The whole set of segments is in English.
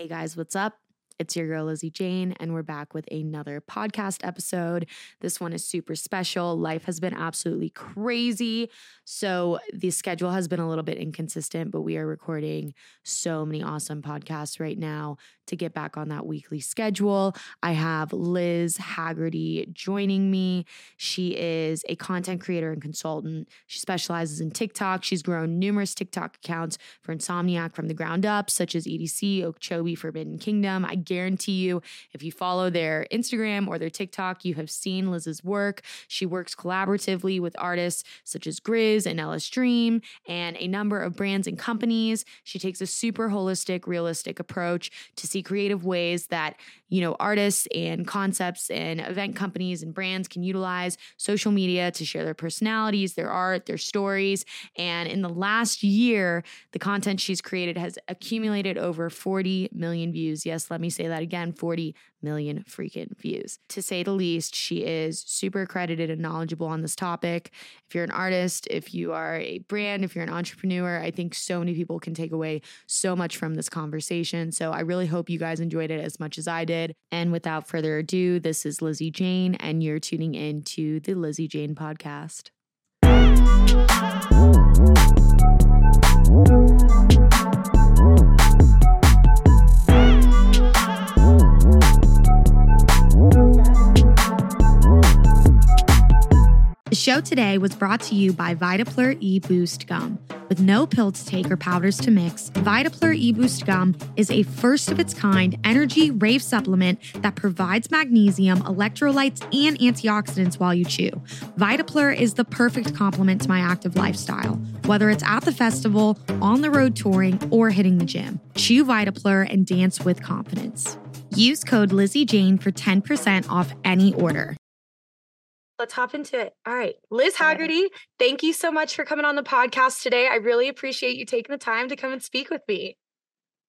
Hey guys, what's up? It's your girl Lizzie Jane, and we're back with another podcast episode. This one is super special. Life has been absolutely crazy. So the schedule has been a little bit inconsistent, but we are recording so many awesome podcasts right now to get back on that weekly schedule. I have Liz Hagearty joining me. She is a content creator and consultant. She specializes in TikTok. She's grown numerous TikTok accounts for Insomniac from the ground up, such as EDC, Okeechobee, Forbidden Kingdom. I guarantee you, if you follow their Instagram or their TikTok, you have seen Liz's work. She works collaboratively with artists such as GRiZ and LSDREAM and a number of brands and companies. She takes a super holistic, realistic approach to see creative ways that, you know, artists and concepts and event companies and brands can utilize social media to share their personalities, their art, their stories. And in the last year, the content she's created has accumulated over 40 million views. Yes, let me say that again 40 million freaking views. To say the least, she is super accredited and knowledgeable on this topic. If you're an artist, if you are a brand, if you're an entrepreneur, I think so many people can take away so much from this conversation. So I really hope you guys enjoyed it as much as I did. And without further ado, this is Lizzie Jane, and you're tuning in to the Lizzie Jane podcast. The show today was brought to you by Vitaplur E Boost Gum. With no pill to take or powders to mix, Vitaplur E Boost Gum is a first of its kind energy rave supplement that provides magnesium, electrolytes, and antioxidants while you chew. Vitaplur is the perfect complement to my active lifestyle, whether it's at the festival, on the road touring, or hitting the gym. Chew Vitaplur and dance with confidence. Use code Lizzie Jane for 10% off any order let's hop into it. All right. Liz Hagearty, thank you so much for coming on the podcast today. I really appreciate you taking the time to come and speak with me.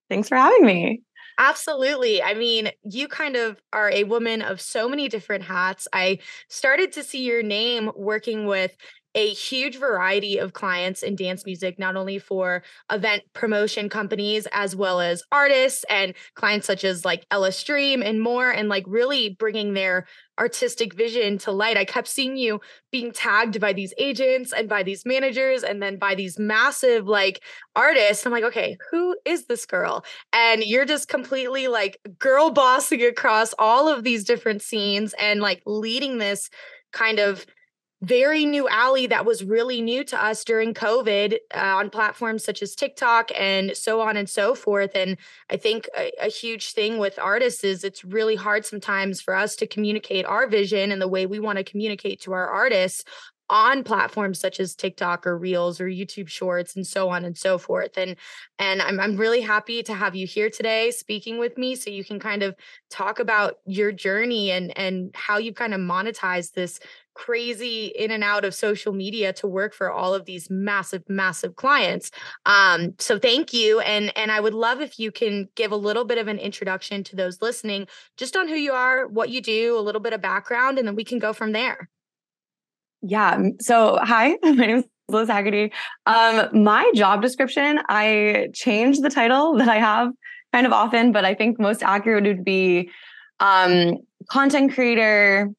Thanks for having me. Absolutely. I mean, you kind of are a woman of so many different hats. I started to see your name working with a huge variety of clients in dance music, not only for event promotion companies as well as artists and clients such as like LSDREAM and more, and like really bringing their artistic vision to light. I kept seeing you being tagged by these agents and by these managers and then by these massive like artists. I'm like, okay, who is this girl? And you're just completely like girl bossing across all of these different scenes and like leading this kind of very new alley that was really new to us during COVID uh, on platforms such as TikTok and so on and so forth. And I think a, a, huge thing with artists is it's really hard sometimes for us to communicate our vision and the way we want to communicate to our artists on platforms such as TikTok or Reels or YouTube Shorts and so on and so forth. And and I'm I'm really happy to have you here today speaking with me so you can kind of talk about your journey and and how you kind of monetize this crazy in and out of social media to work for all of these massive massive clients. Um, so thank you. And and i would love if you can give a little bit of an introduction to those listening just on who you are what you do a little bit of background and then we can go from there yeah. So, hi, my name is Liz Hagearty. Um, my job description, I change the title that I have kind of often, but I think most accurate would be um, content creator,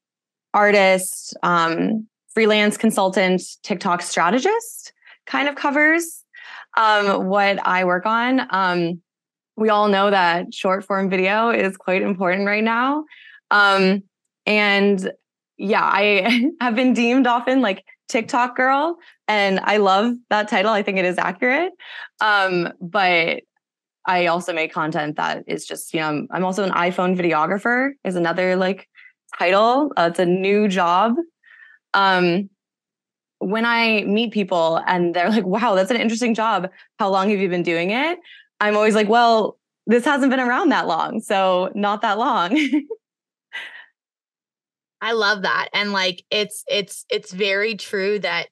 artist, um, freelance consultant, TikTok strategist kind of covers um, what I work on. Um, we all know that short form video is quite important right now. Um, and yeah, I have been deemed often like TikTok girl, and I love that title. I think it is accurate. Um, but I also make content that is just, you know, I'm also an iPhone videographer, is another like title. Uh, it's a new job. Um, when I meet people and they're like, wow, that's an interesting job. How long have you been doing it? I'm always like, well, this hasn't been around that long. So, not that long. I love that. And like it's it's it's very true that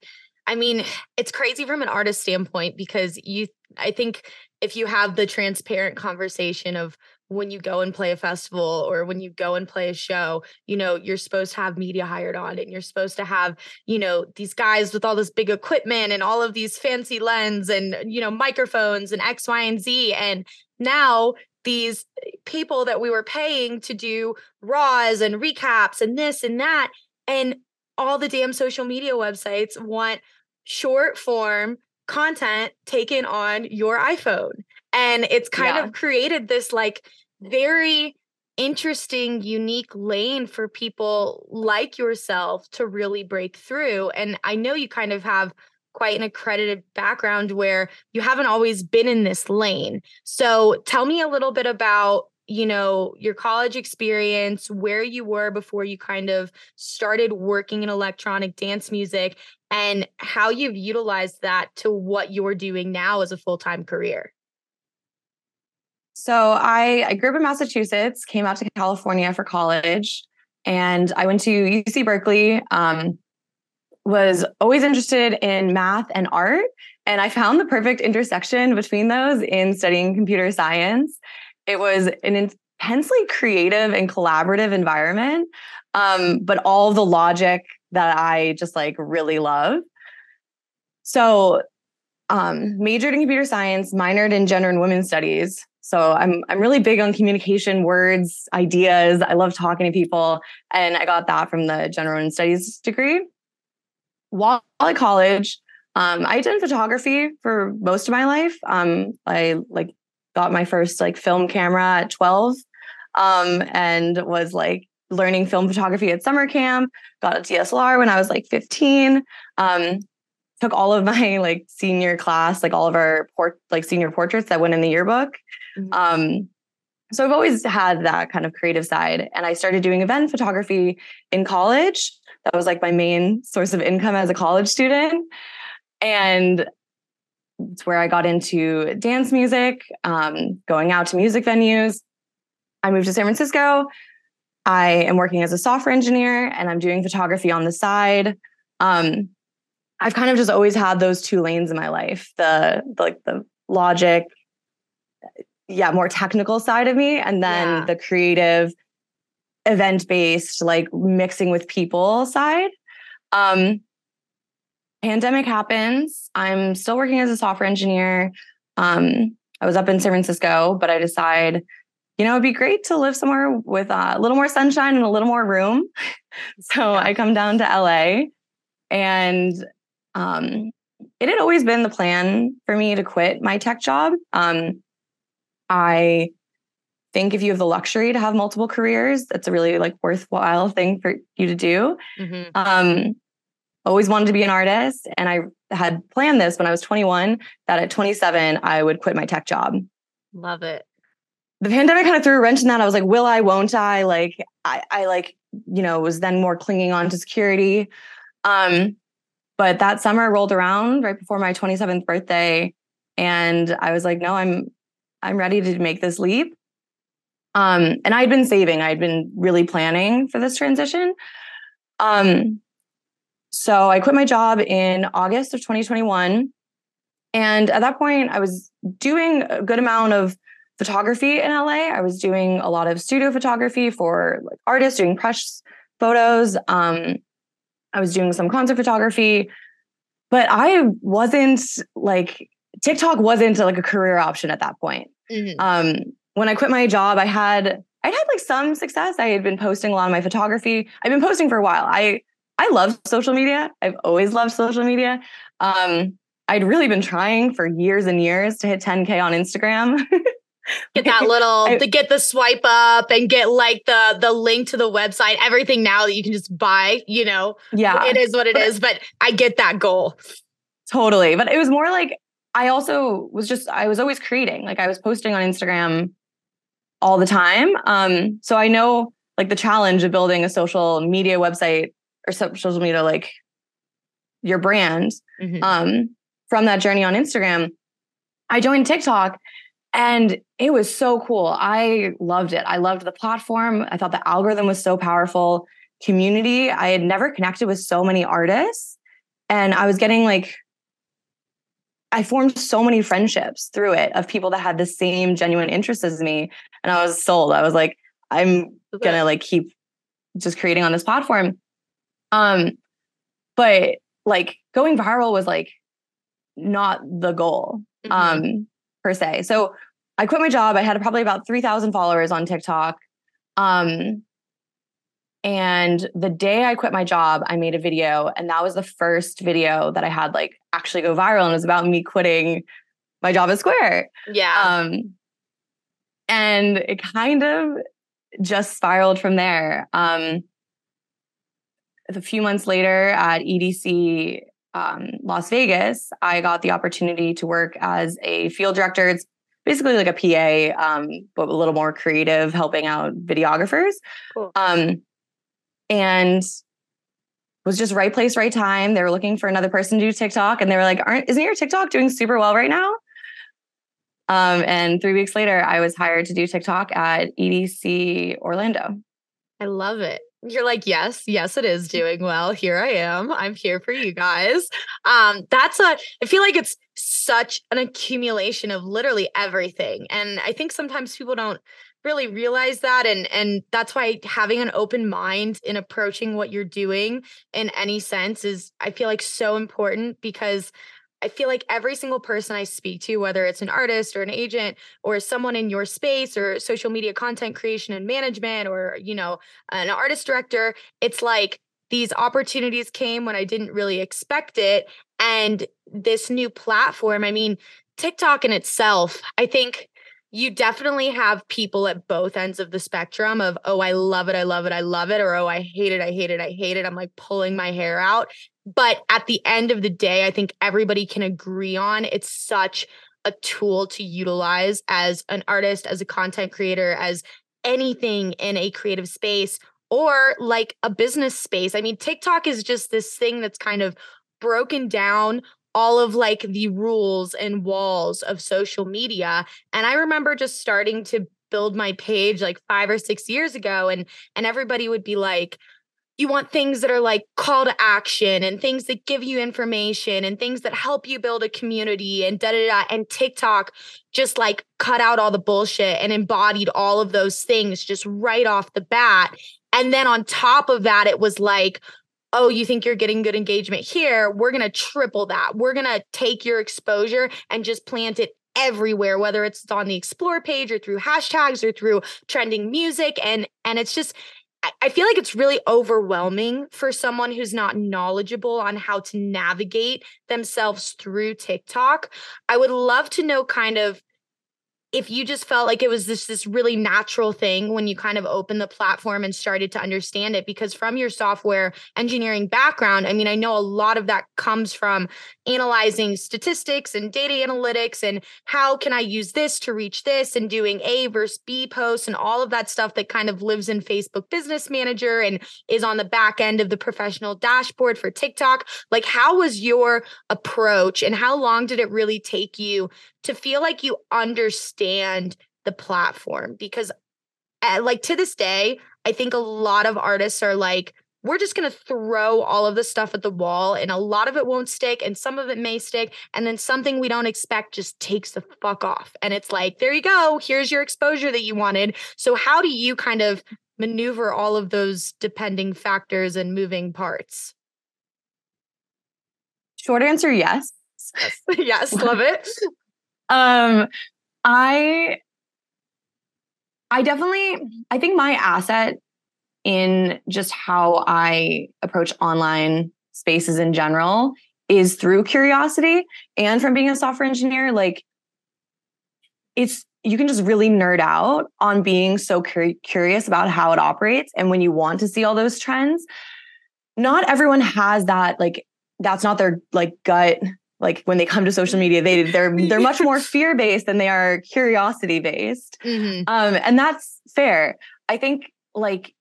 I mean, it's crazy from an artist standpoint because you I think if you have the transparent conversation of when you go and play a festival or when you go and play a show, you know, you're supposed to have media hired on and you're supposed to have, you know, these guys with all this big equipment and all of these fancy lens and, you know, microphones and X, Y, and Z. And now these eh, people that we were paying to do raws and recaps and this and that. And all the damn social media websites want short form content taken on your iPhone. And it's kind yeah. of created this like very interesting, unique lane for people like yourself to really break through. And I know you kind of have quite an accredited background where you haven't always been in this lane. So tell me a little bit about you know your college experience where you were before you kind of started working in electronic dance music and how you've utilized that to what you're doing now as a full-time career so I, I grew up in Massachusetts, came out to California for college, and I went to UC Berkeley. Um, was always interested in math and art, and I found the perfect intersection between those in studying computer science. It was an intensely creative and collaborative environment, um, but all the logic that I just like really love. So, um, majored in computer science, minored in gender and women's studies. So I'm I'm really big on communication, words, ideas. I love talking to people, and I got that from the general women's studies degree. While at college, um, I did photography for most of my life. Um, I like got my first like film camera at 12 um, and was like learning film photography at summer camp got a dslr when i was like 15 um, took all of my like senior class like all of our port like senior portraits that went in the yearbook mm-hmm. um, so i've always had that kind of creative side and i started doing event photography in college that was like my main source of income as a college student and it's where I got into dance music, um, going out to music venues. I moved to San Francisco. I am working as a software engineer and I'm doing photography on the side. Um, I've kind of just always had those two lanes in my life the, the like the logic, yeah, more technical side of me, and then yeah. the creative, event based, like mixing with people side. Um, pandemic happens. I'm still working as a software engineer. Um, I was up in San Francisco, but I decide, you know, it'd be great to live somewhere with uh, a little more sunshine and a little more room. so I come down to LA, and um, it had always been the plan for me to quit my tech job. Um, I think if you have the luxury to have multiple careers, that's a really like worthwhile thing for you to do. Mm-hmm. Um, always wanted to be an artist. And I had planned this when I was 21 that at 27, I would quit my tech job. Love it. The pandemic kind of threw a wrench in that. I was like, will I, won't I? Like, I, I like, you know, was then more clinging on to security. Um, but that summer rolled around right before my 27th birthday. And I was like, no, I'm, I'm ready to make this leap. Um, and I'd been saving, I'd been really planning for this transition. Um, so I quit my job in August of 2021. And at that point, I was doing a good amount of photography in LA. I was doing a lot of studio photography for like artists, doing press photos. Um, I was doing some concert photography, but I wasn't like TikTok wasn't like a career option at that point. Mm-hmm. Um, when I quit my job, I had I had like some success. I had been posting a lot of my photography. I've been posting for a while. I I love social media. I've always loved social media. Um, I'd really been trying for years and years to hit 10k on Instagram. get that little I, to get the swipe up and get like the the link to the website everything now that you can just buy you know yeah it is what it but, is. but i get that goal totally but it was more like i also was just i was always creating like i was posting on instagram all the time um so i know like the challenge of building a social media website or social media like your brand mm-hmm. um, from that journey on Instagram. I joined TikTok and it was so cool. I loved it. I loved the platform. I thought the algorithm was so powerful. Community, I had never connected with so many artists. And I was getting like, I formed so many friendships through it of people that had the same genuine interests as me. And I was sold. I was like, I'm gonna like keep just creating on this platform. Um, but like going viral was like not the goal mm-hmm. um per se. So I quit my job. I had probably about 3,000 followers on TikTok. Um, and the day I quit my job, I made a video, and that was the first video that I had like actually go viral, and it was about me quitting my job at Square. Yeah. Um, and it kind of just spiraled from there. Um, a few months later at EDC um, Las Vegas, I got the opportunity to work as a field director. It's basically like a PA, um, but a little more creative, helping out videographers. Cool. Um, and was just right place, right time. They were looking for another person to do TikTok, and they were like, "Aren't isn't your TikTok doing super well right now?" Um, and three weeks later, I was hired to do TikTok at EDC Orlando. I love it. You're like, yes, yes, it is doing well. Here I am. I'm here for you guys. Um, that's a, I feel like it's such an accumulation of literally everything. And I think sometimes people don't really realize that and and that's why having an open mind in approaching what you're doing in any sense is I feel like so important because I feel like every single person I speak to, whether it's an artist or an agent or someone in your space or social media content creation and management or, you know, an artist director, it's like these opportunities came when I didn't really expect it. And this new platform, I mean, TikTok in itself, I think you definitely have people at both ends of the spectrum of, oh, I love it, I love it, I love it, or oh, I hate it, I hate it, I hate it. I'm like pulling my hair out. But at the end of the day, I think everybody can agree on it's such a tool to utilize as an artist, as a content creator, as anything in a creative space or like a business space. I mean, TikTok is just this thing that's kind of broken down all of like the rules and walls of social media and i remember just starting to build my page like 5 or 6 years ago and and everybody would be like you want things that are like call to action and things that give you information and things that help you build a community and da da da. And TikTok just like cut out all the bullshit and embodied all of those things just right off the bat. And then on top of that, it was like, oh, you think you're getting good engagement here? We're going to triple that. We're going to take your exposure and just plant it everywhere whether it's on the explore page or through hashtags or through trending music and and it's just I feel like it's really overwhelming for someone who's not knowledgeable on how to navigate themselves through TikTok. I would love to know kind of if you just felt like it was this this really natural thing when you kind of opened the platform and started to understand it because from your software engineering background i mean i know a lot of that comes from analyzing statistics and data analytics and how can i use this to reach this and doing a versus b posts and all of that stuff that kind of lives in facebook business manager and is on the back end of the professional dashboard for tiktok. Like how was your approach and how long did it really take you to feel like you understand the platform because eh, like to this day i think a lot of artists are like we're just going to throw all of the stuff at the wall and a lot of it won't stick and some of it may stick and then something we don't expect just takes the fuck off. And it's like there you go. Here's your exposure that you wanted. So how do you kind of maneuver all of those depending factors and moving parts? Short answer yes. Yes, yes love it um, I I definitely I think my asset in just how I approach online spaces in general is through curiosity and from being a software engineer like it's you can just really nerd out on being so cur- curious about how it operates and when you want to see all those trends. Not everyone has that like that's not their like gut like when they come to social media they they're they're much more fear based than they are curiosity based mm-hmm. um and that's fair. I think like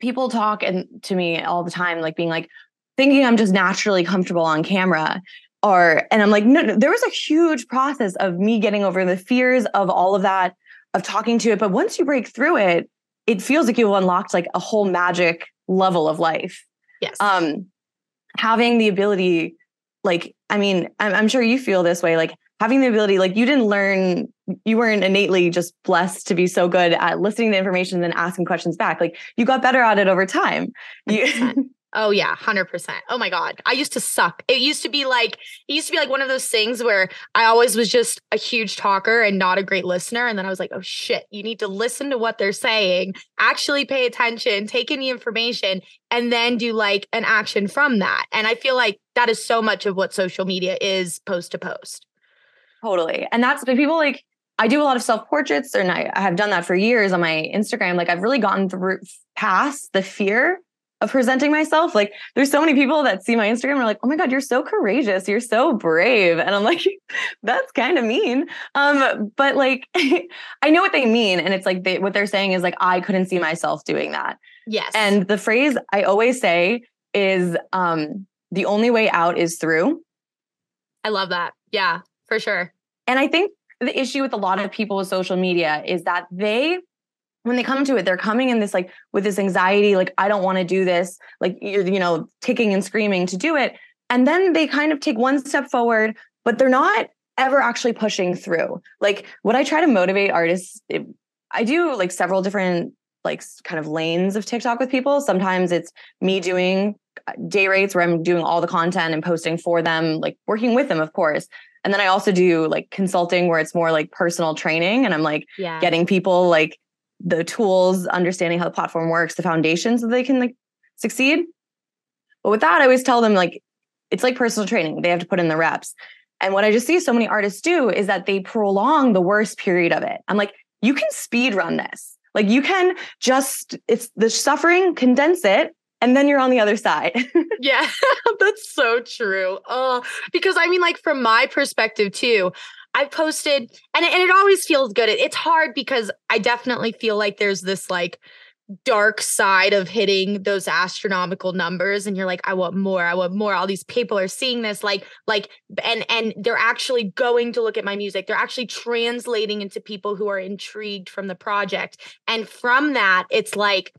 people talk and to me all the time like being like thinking i'm just naturally comfortable on camera or and i'm like no, no there was a huge process of me getting over the fears of all of that of talking to it but once you break through it it feels like you've unlocked like a whole magic level of life. Yes. Um having the ability like i mean I'm, I'm sure you feel this way like having the ability like you didn't learn you weren't innately just blessed to be so good at listening to information and then asking questions back. Like you got better at it over time. You Oh yeah, 100%. Oh my god. I used to suck. It used to be like it used to be like one of those things where I always was just a huge talker and not a great listener and then I was like, "Oh shit, you need to listen to what they're saying, actually pay attention, take in the information and then do like an action from that." And I feel like that is so much of what social media is post to post. Totally. And that's the people like I do a lot of self portraits and I, I have done that for years on my Instagram. Like I've really gotten through past the fear of presenting myself. Like there's so many people that see my Instagram and are like, oh my God, you're so courageous. You're so brave. And I'm like, that's kind of mean. Um, but like I know what they mean. And it's like they, what they're saying is like, I couldn't see myself doing that. Yes. And the phrase I always say is um, the only way out is through. I love that. Yeah, for sure. And I think the issue with a lot of people with social media is that they when they come to it, they're coming in this like with this anxiety, like, I don't want to do this, like you're, you know, kicking and screaming to do it. And then they kind of take one step forward, but they're not ever actually pushing through. Like what I try to motivate artists, it, I do like several different like kind of lanes of TikTok with people. Sometimes it's me doing uh, day rates where I'm doing all the content and posting for them, like working with them, of course. And then I also do like consulting where it's more like personal training and I'm like yeah. getting people like the tools, understanding how the platform works, the foundations so they can like succeed. But with that, I always tell them like it's like personal training. They have to put in the reps. And what I just see so many artists do is that they prolong the worst period of it. I'm like, you can speed run this. Like you can just it's the suffering, condense it, and then you're on the other side. yeah, that's so true. Oh, because I mean, like from my perspective too, I've posted and, and it always feels good. It, it's hard because I definitely feel like there's this like dark side of hitting those astronomical numbers and you're like I want more I want more all these people are seeing this like like and and they're actually going to look at my music they're actually translating into people who are intrigued from the project and from that it's like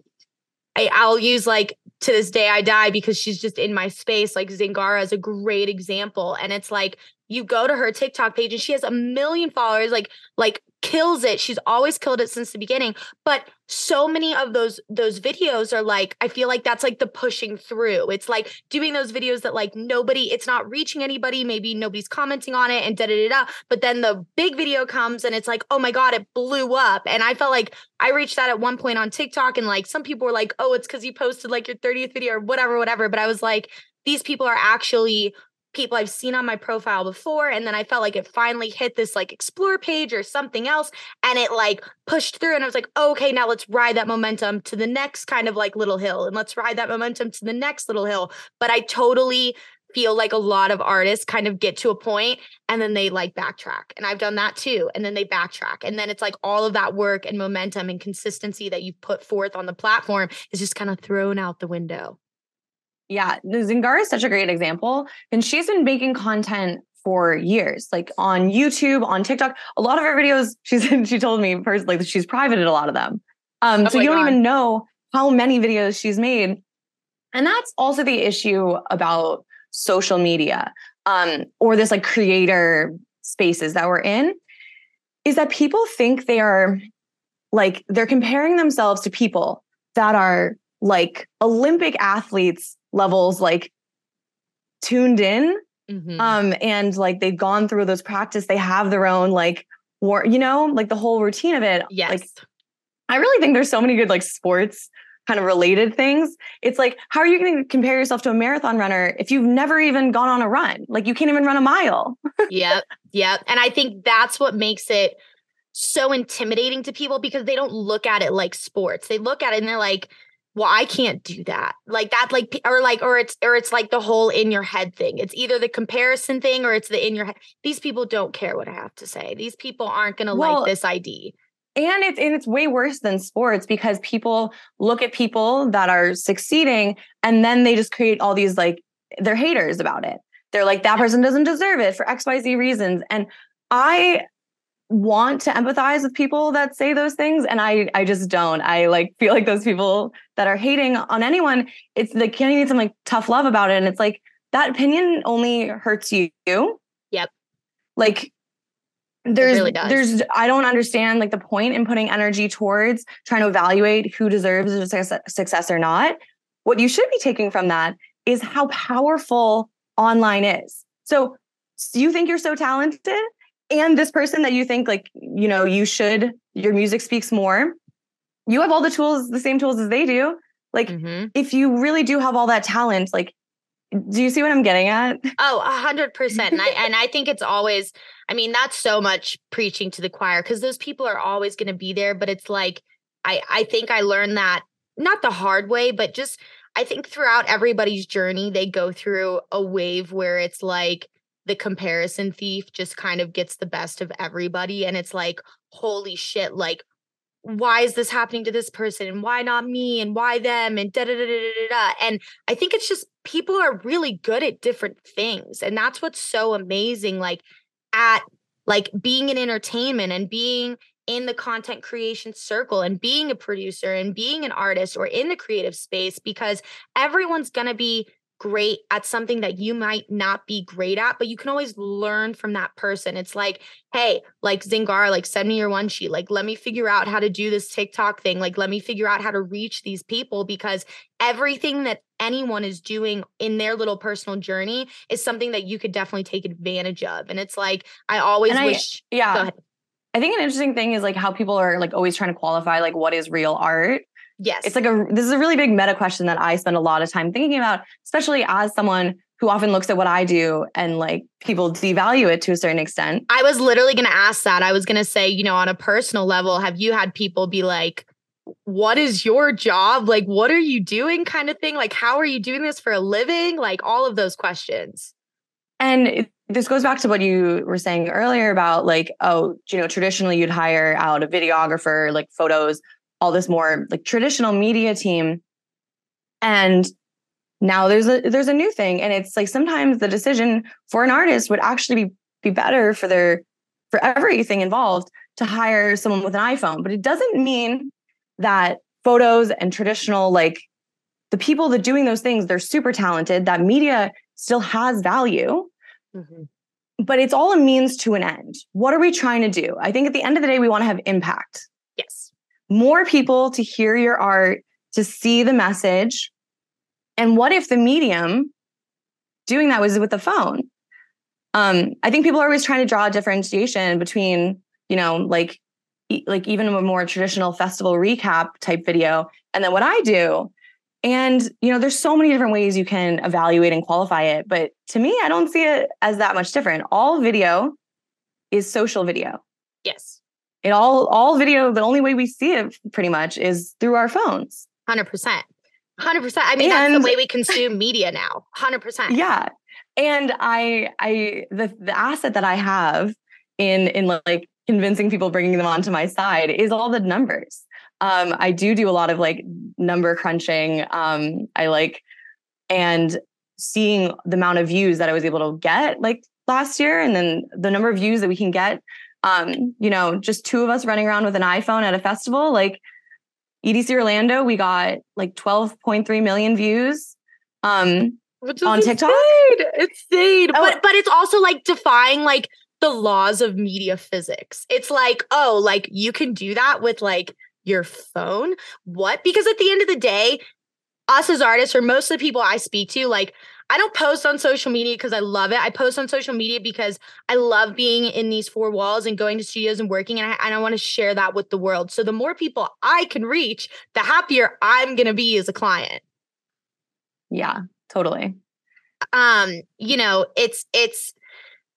I, I'll use like to this day I die because she's just in my space. Like Zingara is a great example. And it's like you go to her TikTok page and she has a million followers, like like kills it. She's always killed it since the beginning. But so many of those those videos are like I feel like that's like the pushing through. It's like doing those videos that like nobody, it's not reaching anybody, maybe nobody's commenting on it and da da da da. But then the big video comes and it's like, oh my god, it blew up. And I felt like I reached that at one point on TikTok and like some people were like, oh, it's because you posted like your 30th video or whatever, whatever. But I was like, these people are actually people I've seen on my profile before. And then I felt like it finally hit this like explore page or something else. And it like pushed through. And I was like, okay, now let's ride that momentum to the next kind of like little hill. And let's ride that momentum to the next little hill. But I totally feel like a lot of artists kind of get to a point and then they like backtrack. And I've done that too. And then they backtrack. And then it's like all of that work and momentum and consistency that you've put forth on the platform is just kind of thrown out the window. Yeah, Zingara is such a great example. And she's been making content for years, like on YouTube, on TikTok. A lot of her videos, she's she told me personally that she's privated a lot of them. Um, oh so you don't even know how many videos she's made. And that's also the issue about social media um, or this like creator spaces that we're in is that people think they are like they're comparing themselves to people that are like Olympic athletes levels like tuned in mm-hmm. um and like they've gone through those practice they have their own like war you know like the whole routine of it. Yes. Like i really think there's so many good like sports kind of related things. It's like how are you going to compare yourself to a marathon runner if you've never even gone on a run? Like you can't even run a mile. Yep yep and i think that's what makes it so intimidating to people because they don't look at it like sports. They look at it and they're like well i can't do that. Like that like or like or it's or it's like the whole in your head thing. It's either the comparison thing or it's the in your head these people don't care what i have to say. These people aren't going to well, like this id and it's and it's way worse than sports because people look at people that are succeeding and then they just create all these like they're haters about it. They're like that person doesn't deserve it for xyz reasons. And i want to empathize with people that say those things and i i just don't. I like feel like those people that are hating on anyone it's like can you need some like tough love about it and it's like that opinion only hurts you. Yep. Like there's really there's i don't understand like the point in putting energy towards trying to evaluate who deserves a success, success or not. What you should be taking from that is how powerful online is. So you think you're so talented and this person that you think like, you know, you should, your music speaks more. You have all the tools, the same tools as they do. Like mm-hmm. if you really do have all that talent, like do you see what I'm getting at? Oh, a hundred percent. And I and I think it's always, I mean, that's so much preaching to the choir because those people are always going to be there. But it's like, I I think I learned that not the hard way, but just I think throughout everybody's journey, they go through a wave where it's like the comparison thief just kind of gets the best of everybody. And it's like, holy shit, like why is this happening to this person and why not me and why them and da da da da da da. And I think it's just people are really good at different things. And that's what's so amazing, like at like being in entertainment and being in the content creation circle and being a producer and being an artist or in the creative space because everyone's going to be great at something that you might not be great at, but you can always learn from that person. It's like, hey, like Zingara, like send me your one sheet. Like, let me figure out how to do this TikTok thing. Like, let me figure out how to reach these people because everything that anyone is doing in their little personal journey is something that you could definitely take advantage of. And it's like, I always and wish. I, yeah. I think an interesting thing is like how people are like always trying to qualify like what is real art Yes. It's like a this is a really big meta question that I spend a lot of time thinking about, especially as someone who often looks at what I do and like people devalue it to a certain extent. I was literally going to ask that. I was going to say, you know, on a personal level, have you had people be like, what is your job? Like, what are you doing? Kind of thing. Like, how are you doing this for a living? Like, all of those questions. And it, this goes back to what you were saying earlier about like, oh, you know, traditionally you'd hire out a videographer, like photos all this more like traditional media team. And now there's a there's a new thing and it's like sometimes the decision for an artist would actually be be better for their for everything involved to hire someone with an iPhone. But it doesn't mean that photos and traditional like the people that doing those things they're super talented that media still has value. Mm-hmm. but it's all a means to an end. What are we trying to do? I think at the end of the day we want to have impact more people to hear your art, to see the message. And what if the medium doing that was with the phone? Um, I think people are always trying to draw a differentiation between, you know, like like even a more traditional festival recap type video and then what I do. And you know, there's so many different ways you can evaluate and qualify it, but to me, I don't see it as that much different. All video is social video. Yes it all all video the only way we see it pretty much is through our phones. 100% 100% i mean and, that's the way we consume media now. 100% yeah. And i i the the asset that i have in in like convincing people bringing them onto my side is all the numbers. Um i do do a lot of like number crunching um i like and seeing the amount of views that i was able to get like last year and then the number of views that we can get um, you know, just two of us running around with an iPhone at a festival, like EDC Orlando, we got like 12.3 million views. Um, on insane. TikTok. It's insane. Oh. But but it's also like defying like the laws of media physics. It's like, oh, like you can do that with like your phone. What? Because at the end of the day, us as artists, or most of the people I speak to, like I don't post on social media because I love it. I post on social media because I love being in these four walls and going to studios and working, and I, and I want to share that with the world. So the more people I can reach, the happier I'm going to be as a client. Yeah, totally. Um, you know, it's it's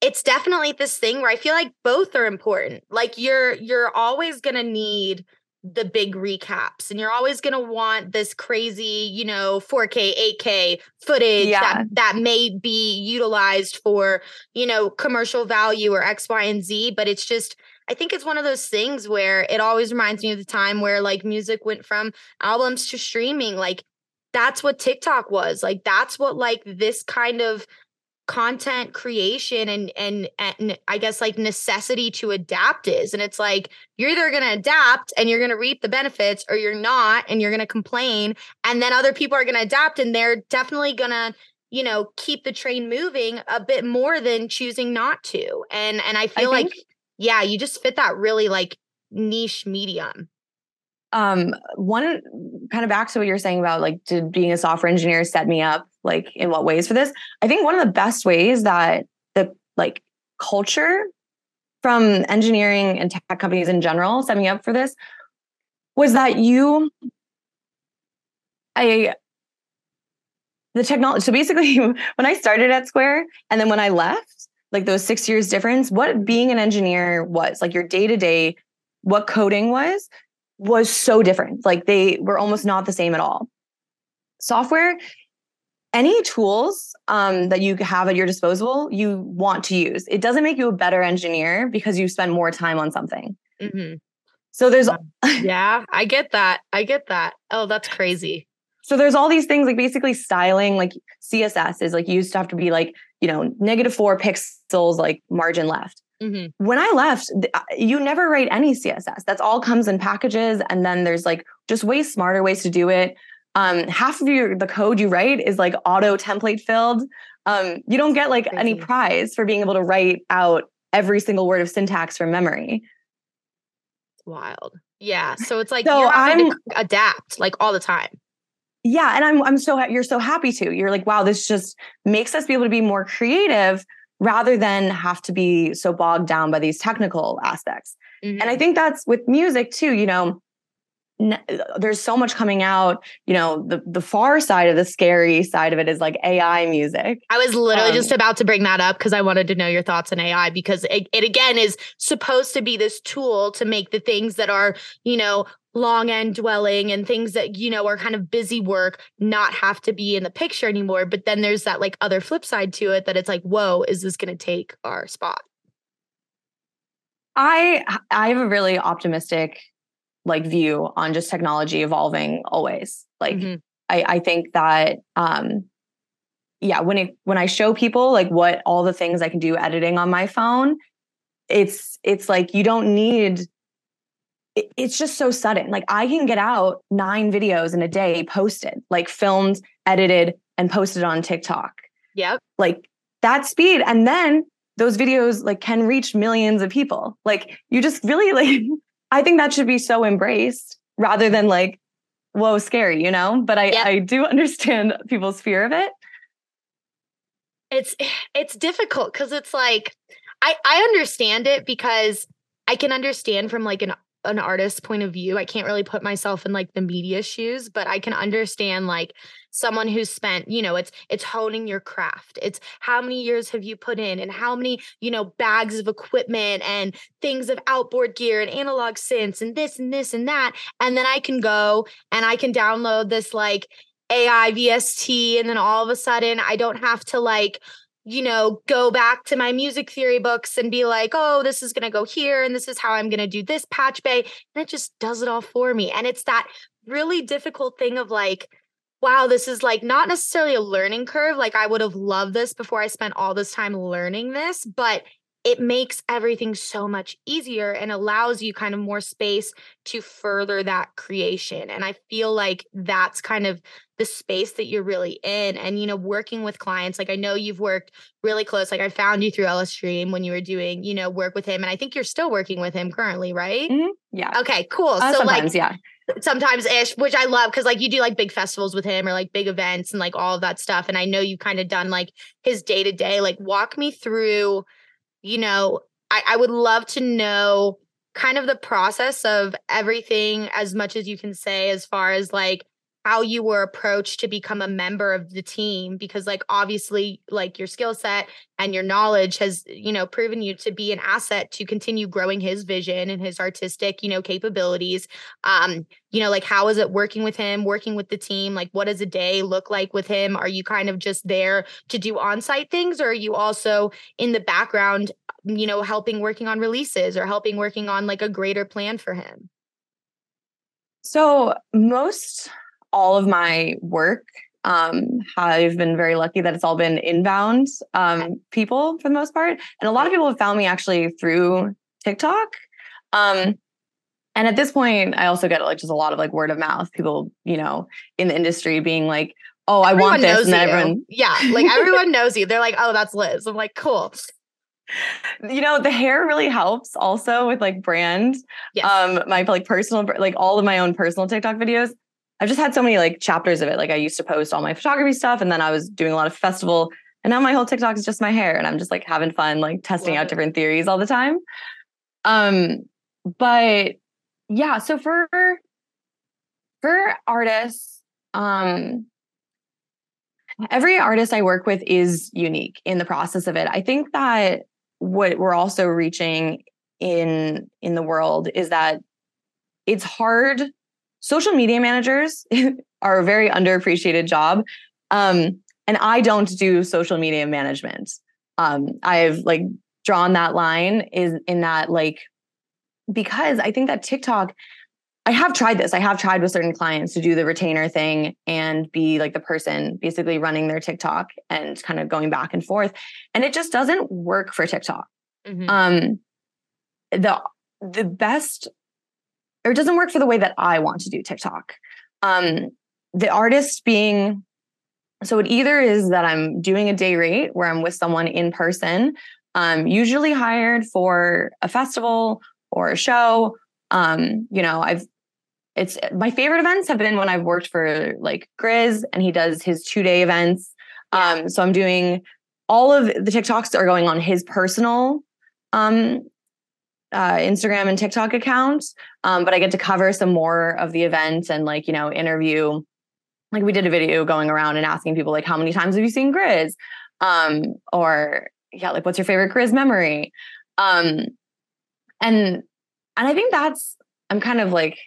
it's definitely this thing where I feel like both are important. Like you're you're always going to need the big recaps and you're always going to want this crazy you know 4k 8k footage yeah. that, that may be utilized for you know commercial value or x y and z but it's just i think it's one of those things where it always reminds me of the time where like music went from albums to streaming like that's what tiktok was like that's what like this kind of content creation and and and I guess like necessity to adapt is. And it's like you're either going to adapt and you're going to reap the benefits or you're not and you're going to complain and then other people are going to adapt and they're definitely going to you know keep the train moving a bit more than choosing not to. And and I feel I like yeah, you just fit that really like niche medium. Um, one kind of back to what you're saying about like, did being a software engineer set me up like in what ways for this? I think one of the best ways that the like culture from engineering and tech companies in general set me up for this was that you, I, the technology. So basically, when I started at Square and then when I left, like those six years difference, what being an engineer was like your day to day, what coding was, was so different. Like they were almost not the same at all. Software, any tools um, that you have at your disposal, you want to use. It doesn't make you a better engineer because you spend more time on something. Mm-hmm. So there's, yeah, I get that. I get that. Oh, that's crazy. So there's all these things like basically styling, like CSS is like used to have to be like, you know, negative four pixels, like margin left. Mm-hmm. When I left, uh, you never write any CSS. That's all comes in packages. And then there's like just way smarter ways to do it. Um, half of your the code you write is like auto template filled. Um, you don't get like Crazy. any prize for being able to write out every single word of syntax from memory. Wild. Yeah. So it's like so you're having I'm, to adapt like all the time yeah and i'm i'm so you're so happy to you're like wow this just makes us be able to be more creative rather than have to be so bogged down by these technical aspects mm-hmm. and i mm-hmm. think that's with music too you know there's so much coming out you know the the far side of the scary side of it is like ai music. I was literally um, just about to bring that up because i wanted to know your thoughts on ai because it, it again is supposed to be this tool to make the things that are you know long end dwelling and things that you know are kind of busy work not have to be in the picture anymore. But then there's that like other flip side to it that it's like whoa is this going to take our spot? I i have a really optimistic like view on just technology evolving always like mm-hmm. i i think that um yeah when it when i show people like what all the things i can do editing on my phone it's it's like you don't need it, it's just so sudden. Like I can get out nine videos in a day posted, like filmed, edited, and posted on TikTok. Yep. Like that speed. And then those videos like can reach millions of people. Like you just really like I think that should be so embraced rather than like, whoa, scary, you know? But I, yep. I do understand people's fear of it. It's it's difficult because it's like I, I understand it because I can understand from like an an artist's point of view. I can't really put myself in like the media shoes, but I can understand like someone who's spent, you know, it's it's honing your craft. It's how many years have you put in and how many, you know, bags of equipment and things of outboard gear and analog synths and this and this and that. And then I can go and I can download this like AI VST and then all of a sudden I don't have to like you know, go back to my music theory books and be like, oh, this is going to go here and this is how I'm going to do this patch bay. And it just does it all for me. And it's that really difficult thing of like, wow, this is like not necessarily a learning curve. Like I would have loved this before I spent all this time learning this, but it makes everything so much easier and allows you kind of more space to further that creation. And I feel like that's kind of the space that you're really in. And, you know, working with clients, like I know you've worked really close. Like I found you through LSDREAM when you were doing, you know, work with him. And I think you're still working with him currently, right? Mm-hmm. Yeah. Okay, cool. Uh, so, like, yeah sometimes ish which i love because like you do like big festivals with him or like big events and like all of that stuff and i know you've kind of done like his day to day like walk me through you know, I, I would love to know kind of the process of everything as much as you can say as far as like how you were approached to become a member of the team because like obviously like your skill set and your knowledge has you know proven you to be an asset to continue growing his vision and his artistic you know capabilities. Um you know like how is it working with him working with the team? Like what does a day look like with him? Are you kind of just there to do on-site things or are you also in the background you know helping working on releases or helping working on like a greater plan for him? So most all of my work um, I've been very lucky that it's all been inbound um, people for the most part. And a lot of people have found me actually through TikTok. Um, and at this point, I also get like just a lot of like word of mouth, people, you know, in the industry being like, oh, I everyone want this. And everyone, yeah, like everyone knows you. They're like, oh, that's Liz. I'm like, cool. you know, the hair really helps also with like brand. Yes. Um, my like personal, like all of my own personal TikTok videos. I've just had so many like chapters of it. Like I used to post all my photography stuff, and then I was doing a lot of festival, and now my whole TikTok is just my hair, and I'm just like having fun, like testing out different theories all the time. Um, but yeah, so for for artists, um, every artist I work with is unique in the process of it. I think that what we're also reaching in in the world is that it's hard social media managers are a very underappreciated job um, and i don't do social media management. Um, i've like drawn that line is in that like because i think that tiktok i have tried this. I have tried with certain clients to do the retainer thing and be like the person basically running their tiktok and kind of going back and forth and it just doesn't work for tiktok. Mhm. um the the best or it doesn't work for the way that I want to do TikTok. Um the artist being so it either is that I'm doing a day rate where I'm with someone in person, um usually hired for a festival or a show. Um you know, I've it's my favorite events have been when I've worked for like GRiZ and he does his 2-day events. Um so I'm doing all of the TikToks that are going on his personal um, uh, Instagram and TikTok accounts, um, but I get to cover some more of the event and like you know interview. Like we did a video going around and asking people like how many times have you seen GRiZ, um, or yeah, like what's your favorite GRiZ memory, um, and and I think that's I'm kind of like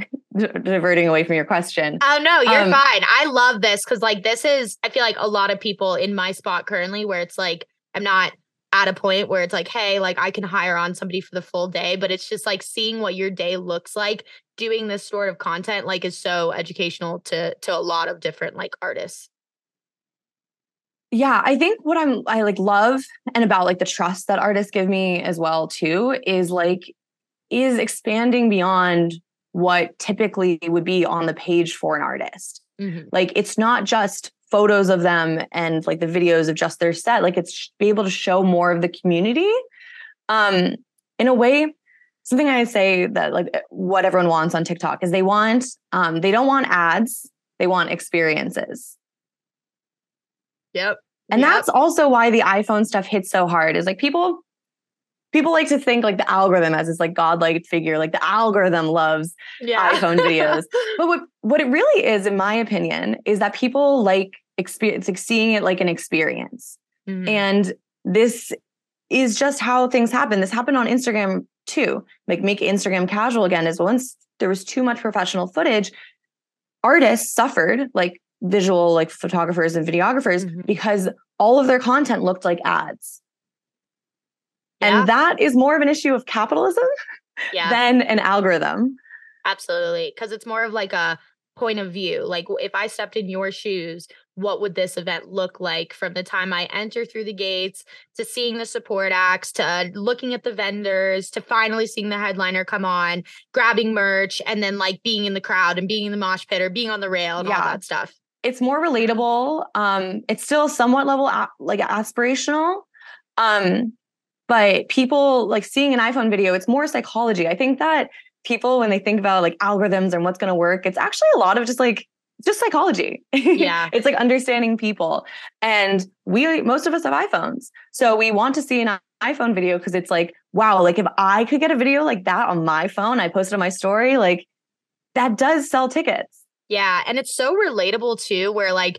diverting away from your question. Oh no, you're Um, fine. I love this because like this is I feel like a lot of people in my spot currently where it's like I'm not at a point where it's like, hey, like I can hire on somebody for the full day, but it's just like seeing what your day looks like doing this sort of content like is so educational to to a lot of different like artists. yeah i think what i'm i like love and about like the trust that artists give me as well too is like is expanding beyond what typically would be on the page for an artist Mhm. like it's not just photos of them and like the videos of just their set like it's be able to show more of the community um in a way something i say that like what everyone wants on tiktok is they want um they don't want ads they want experiences Yep. and Yep. that's also why the iPhone stuff hits so hard. Is like people people like to think like the algorithm as this like godlike figure, like the algorithm loves yeah. iPhone videos. But what what it really is, in my opinion, is that people like experience like seeing it like an experience. Mhm. And this is just how things happen. This happened on Instagram too. Like make Instagram casual again is once there was too much professional footage, artists suffered like visual like photographers and videographers Mhm. because all of their content looked like ads. Yeah. And that is more of an issue of capitalism yeah. than an algorithm. Absolutely. Because it's more of like a point of view. Like if I stepped in your shoes, what would this event look like from the time I enter through the gates to seeing the support acts to looking at the vendors to finally seeing the headliner come on, grabbing merch, and then like being in the crowd and being in the mosh pit or being on the rail and all Yeah. that stuff. it's more relatable. Um, it's still somewhat level like aspirational. Um, but people like seeing an iPhone video, it's more psychology. I think that people, when they think about like algorithms and what's going to work, it's actually a lot of just like just psychology. Yeah. it's like understanding people. And we most of us have iPhones. So we want to see an iPhone video because it's like, wow, like if I could get a video like that on my phone, I posted on my story, like that does sell tickets. Yeah, and it's so relatable too where like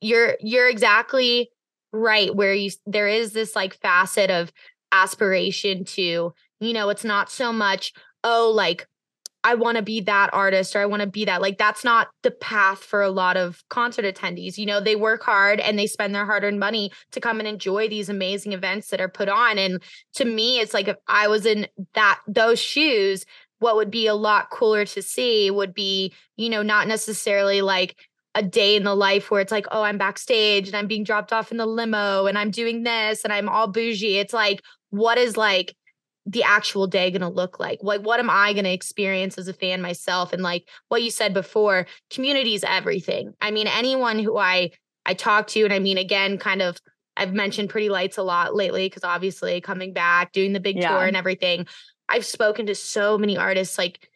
you're you're exactly right where you there is this like facet of aspiration to, you know, it's not so much oh like I want to be that artist or I want to be that like that's not the path for a lot of concert attendees. You know, they work hard and they spend their hard-earned money to come and enjoy these amazing events that are put on and to me it's like if I was in that those shoes what would be a lot cooler to see would be, you know, not necessarily like a day in the life where it's like, oh, I'm backstage and I'm being dropped off in the limo and I'm doing this and I'm all bougie. It's like, what is like the actual day going to look like? Like, what am I going to experience as a fan myself? And like what you said before, community is everything. I mean, anyone who I I talk to, and I mean, again, kind of I've mentioned Pretty Lights a lot lately because obviously coming back, doing the big yeah. tour and everything. I've spoken to so many artists like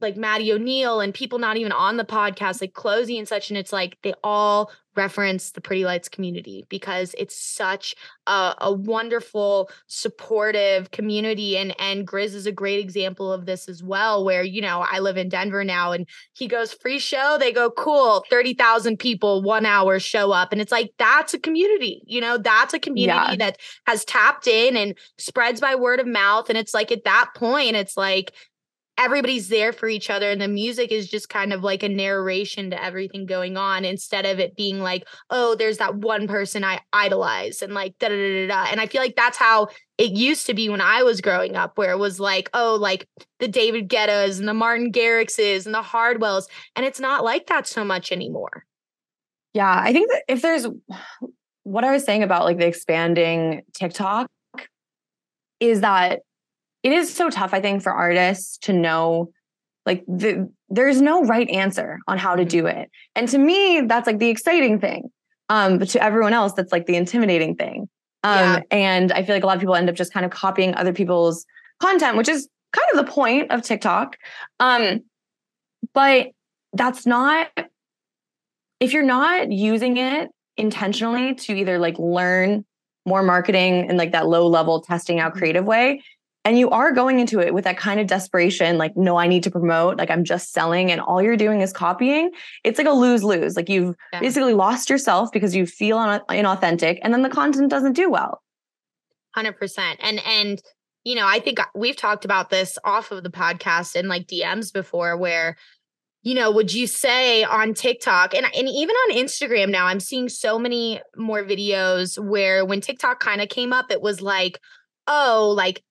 like Maddy O'Neal and people not even on the podcast, like CloZee and such. And it's like they all reference the Pretty Lights community because it's such a, a, wonderful, supportive community. And and GRiZ is a great example of this as well, where you know, I live in Denver now and he goes, free show, they go, cool, 30,000 people, one hour show up. And it's like that's a community, you know, that's a community yeah. that has tapped in and spreads by word of mouth. And it's like at that point, it's like everybody's there for each other and the music is just kind of like a narration to everything going on instead of it being like oh there's that one person i idolize and like da da da da and i feel like that's how it used to be when i was growing up where it was like oh like the david guettas and the martin garrixes and the hardwells and it's not like that so much anymore. Yeah i think that if there's what i was saying about like the expanding tiktok is that it is so tough, I think, for artists to know like the, there's no right answer on how to do mm-hmm. it. And to me, that's like the exciting thing. Um, but to everyone else, that's like the intimidating thing. Um, yeah. and I feel like a lot of people end up just kind of copying other people's content, which is kind of the point of TikTok. Um, but that's not if you're not using it intentionally to either like learn more marketing in like that low level testing out mm-hmm. creative way and you are going into it with that kind of desperation like no i need to promote like i'm just selling and all you're doing is copying. It's like a lose lose like you've yeah. basically lost yourself because you feel inauthentic and then the content doesn't do well. 100% and and you know i think uh, we've talked about this off of the podcast and like dms before where you know, would you say on TikTok and, and even on Instagram now, I'm seeing so many more videos where when TikTok kind of came up, it was like, oh, like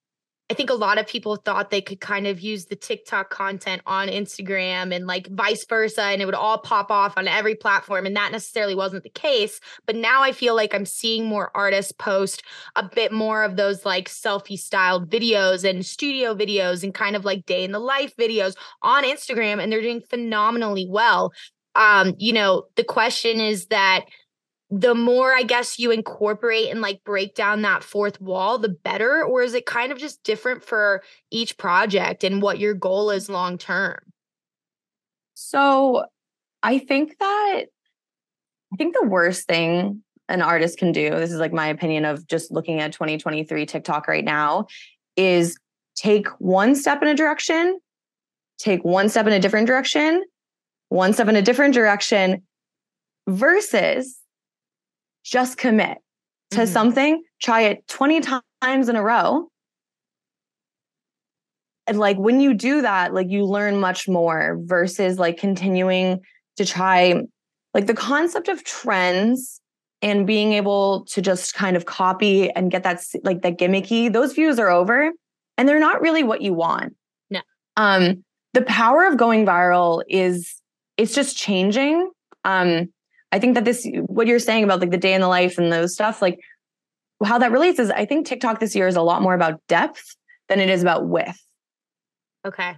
I think a lot of people thought they could kind of use the TikTok content on Instagram and like vice versa, and it would all pop off on every platform. And that necessarily wasn't the case. But now I feel like I'm seeing more artists post a bit more of those like selfie styled videos and studio videos and kind of like day in the life videos on Instagram, and they're doing phenomenally well. Um, you know, the question is that the more I guess you incorporate and like break down that fourth wall, the better? Or is it kind of just different for each project and what your goal is long term? So I think that I think the worst thing an artist can do, this is like my opinion of just looking at 2023 TikTok right now, is take one step in a direction, take one step in a different direction, one step in a different direction, versus just commit to mm-hmm. something, try it 20 times in a row. And like when you do that, like you learn much more versus like continuing to try like the concept of trends and being able to just kind of copy and get that like that gimmicky, those views are over and they're not really what you want. No. Um the power of going viral is it's just changing. Um I think that this, what you're saying about like the day in the life and those stuff, like how that relates is I think TikTok this year is a lot more about depth than it is about width. Okay.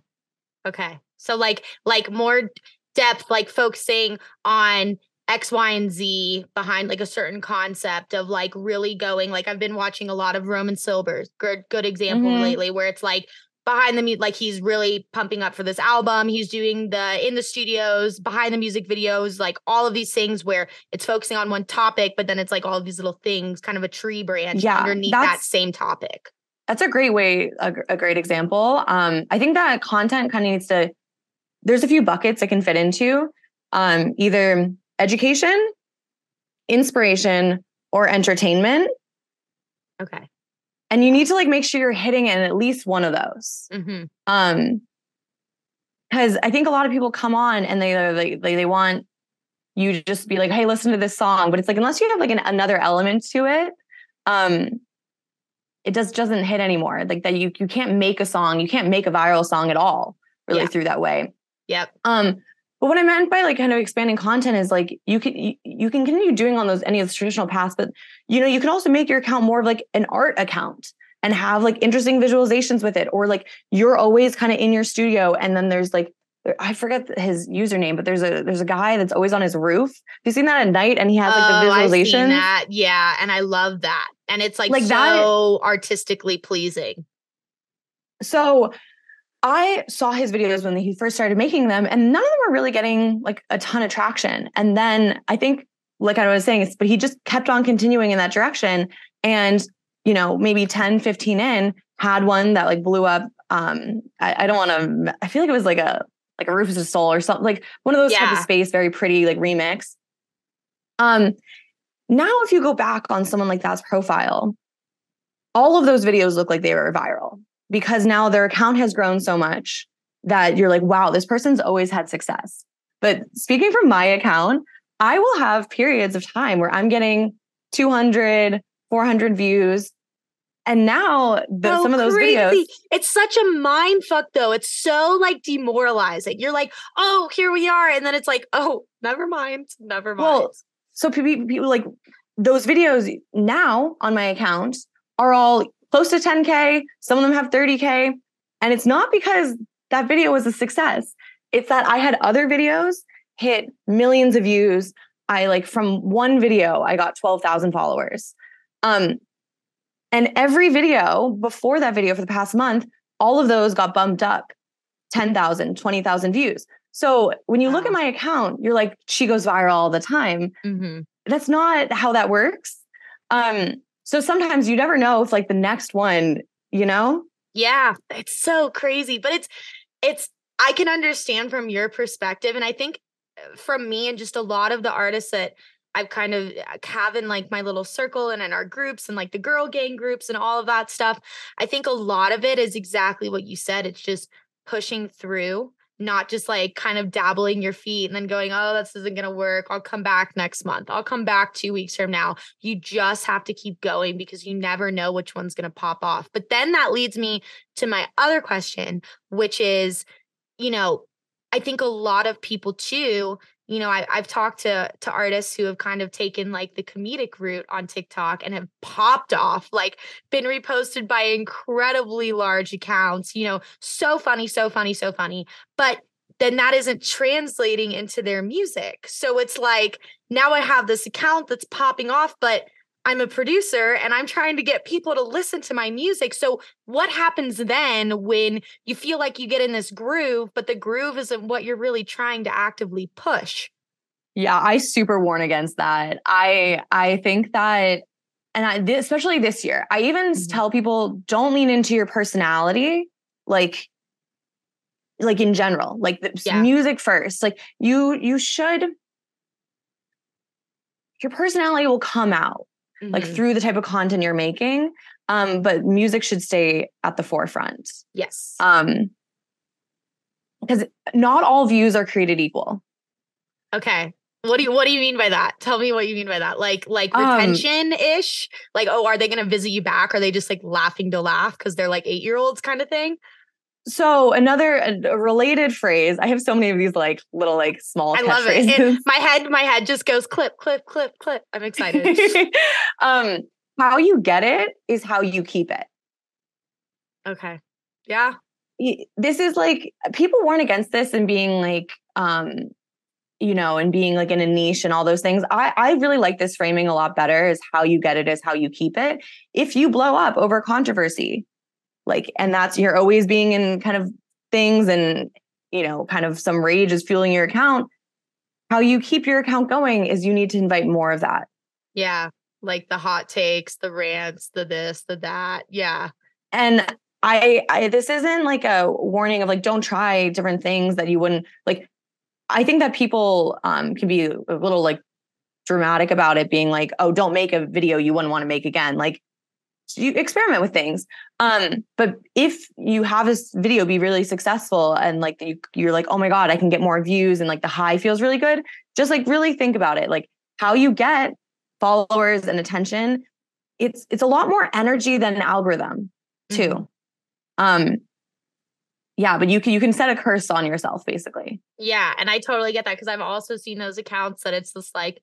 Okay. So like, like more depth, like focusing on X, Y, and Z behind like a certain concept of like really going. Like I've been watching a lot of Rome in Silver's, good good example mm-hmm. lately, where it's like behind the like he's really pumping up for this album. He's doing the in the studios behind the music videos like all of these things where it's focusing on one topic but then it's like all of these little things kind of a tree branch yeah, underneath that same topic. That's a great way a, a great example. Um i think that content kind of needs to there's a few buckets it can fit into. Um either education inspiration or entertainment. Okay and you need to like make sure you're hitting in at least one of those. Mm-hmm. um because i think a lot of people come on and they like they, they want you to just be like hey listen to this song. But it's like unless you have like an, another element to it um it just doesn't hit anymore. Like that you you can't make a song you can't make a viral song at all really yeah. through that way. Yep. Um but what I meant by like kind of expanding content is like you can you, you can continue doing on those any of the traditional paths, but you know you can also make your account more of like an art account and have like interesting visualizations with it, or like you're always kind of in your studio and then there's like I forget his username, but there's a there's a guy that's always on his roof. Have you seen that at night? And he has like the Oh, visualization. seen that. Yeah, and I love that. And it's like, Like so that- artistically pleasing. So I saw his videos when he first started making them, and none of them were really getting like a ton of traction. And then I think, like I was saying, but he just kept on continuing in that direction. And, you know, maybe 10, 15 in, had one that like blew up. Um, I, I don't want to, I feel like it was like a, like a RÜFÜS DU SOL or something, like one of those type of space, very pretty, like remix. Um, now if you go back on someone like that's profile, all of those videos look like they were viral because now their account has grown so much that you're like, wow, this person's always had success. But speaking from my account, I will have periods of time where I'm getting 200, 400 views. And now the, So some of those crazy. videos, It's such a mind fuck though. It's so like demoralizing. You're like, oh, here we are. And then it's like, oh, never mind. Never mind. Well, so people, people like those videos now on my account are all close to 10K. Some of them have 30K. And it's not because that video was a success. It's that I had other videos hit millions of views. I like from one video, I got 12,000 followers. Um, and every video before that video for the past month, all of those got bumped up 10,000, 20,000 views. So when you look at my account, you're like, she goes viral all the time Mhm. that's not how that works. Um, so sometimes you never know if like the next one, you know? Yeah, it's so crazy, but it's it's I can understand from your perspective and I think from me and just a lot of the artists that I've kind of uh, have in like my little circle and in our groups and like the girl gang groups and all of that stuff. I think a lot of it is exactly what you said. It's just pushing through, not just like kind of dabbling your feet and then going, oh, this isn't going to work. I'll come back next month. I'll come back two weeks from now. You just have to keep going because you never know which one's going to pop off. But then that leads me to my other question, which is, you know, I think a lot of people too, you know, I, I've talked to to artists who have kind of taken like the comedic route on TikTok and have popped off, like been reposted by incredibly large accounts, you know, so funny, so funny, so funny. But then that isn't translating into their music. So it's like now I have this account that's popping off, but I'm a producer and I'm trying to get people to listen to my music. So what happens then when you feel like you get in this groove, but the groove isn't what you're really trying to actively push? Yeah, I super warn against that. I I think that and I especially this year, I even Mhm. tell people don't lean into your personality like like in general, like the Yeah. music first. Like you you should your personality will come out like Mhm. through the type of content you're making. Um, but music should stay at the forefront. yes. Um, because not all views are created equal. okay. What do you what do you mean by that? Tell me what you mean by that. Like like Um, retention ish? Like oh, are they going to visit you back? Are they just like laughing to laugh because they're like 8-year-olds kind of thing? So another related phrase. I have so many of these like little like small I love it. And my head my head just goes clip clip clip clip. I'm excited. um, how you get it is how you keep it. okay. Yeah. This is like people weren't against this and being like, um, you know, and being like in a niche and all those things. I I really like this framing a lot better. Is how you get it is how you keep it. If you blow up over controversy, like, and that's you're always being in kind of things and you know, kind of some rage is fueling your account. How you keep your account going is you need to invite more of that. Yeah. Like the hot takes, the rants, the this, the that. Yeah. and I, I this isn't like a warning of like don't try different things that you wouldn't like i think that people um can be a little like dramatic about it being like oh don't make a video you wouldn't want to make again like you experiment with things. Um but if you have this video be really successful and like you, you're like oh my god i can get more views and like the high feels really good just like really think about it. Like how you get followers and attention it's it's a lot more energy than an algorithm too. Mhm. um yeah but you can you can set a curse on yourself basically. Yeah, and I totally get that because I've also seen those accounts that it's just like,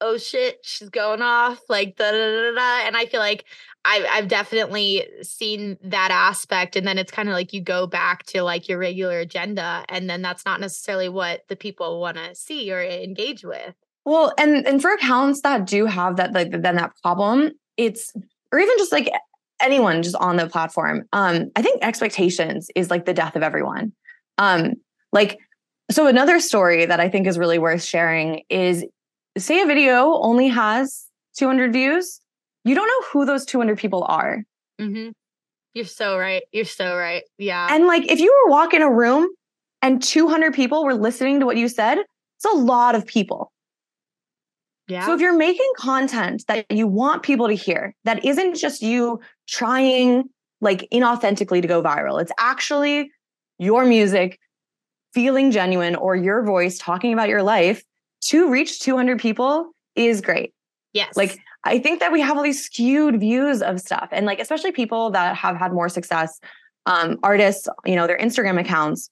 oh shit, she's going off, like da da da da. And I feel like I've I've definitely seen that aspect. And then it's kind of like you go back to like your regular agenda, and then that's not necessarily what the people want to see or engage with. Well, and and for accounts that do have that like then that problem, it's or even just like anyone just on the platform. Um, I think expectations is like the death of everyone. Um, like so another story that I think is really worth sharing is say a video only has 200 views, you don't know who those 200 people are. Mm-hmm. You're so right. You're so right. Yeah. And like if you were walking in a room and 200 people were listening to what you said, it's a lot of people. Yeah. So if you're making content that you want people to hear, that isn't just you trying like inauthentically to go viral, it's actually your music feeling genuine or your voice talking about your life to reach 200 people is great. Yes. Like I think that we have all these skewed views of stuff and like especially people that have had more success um artists, you know, their Instagram accounts.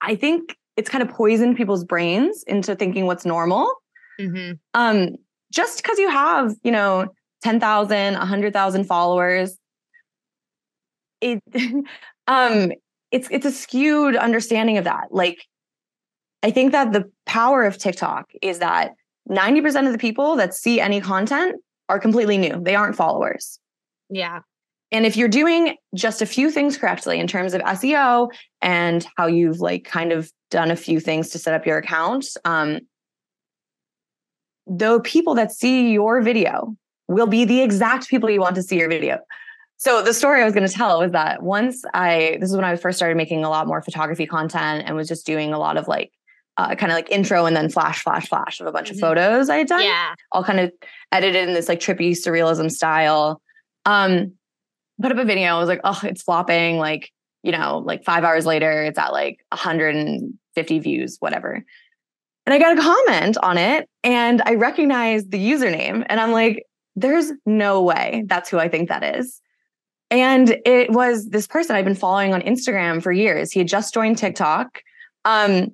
I think it's kind of poisoned people's brains into thinking what's normal Mm-hmm. Um, just because you have, you know, 10,000, 100,000 followers, it, um, it's, it's a skewed understanding of that. Like, I think that the power of TikTok is that 90% of the people that see any content are completely new. They aren't followers. Yeah. And if you're doing just a few things correctly in terms of SEO and how you've like kind of done a few things to set up your account, um, the people that see your video will be the exact people you want to see your video. So the story I was going to tell was that once I this is when I first started making a lot more photography content and was just doing a lot of like uh, kind of like intro and then flash flash flash of a bunch mm-hmm. of photos I had done. Yeah. All kind of edited in this like trippy surrealism style. Um put up a video. I was like, oh, it's flopping. Like, you know, like five hours later, it's at like 150 views, whatever. And I got a comment on it and I recognized the username. And I'm like, there's no way that's who I think that is. And it was this person I've been following on Instagram for years. He had just joined TikTok. Um,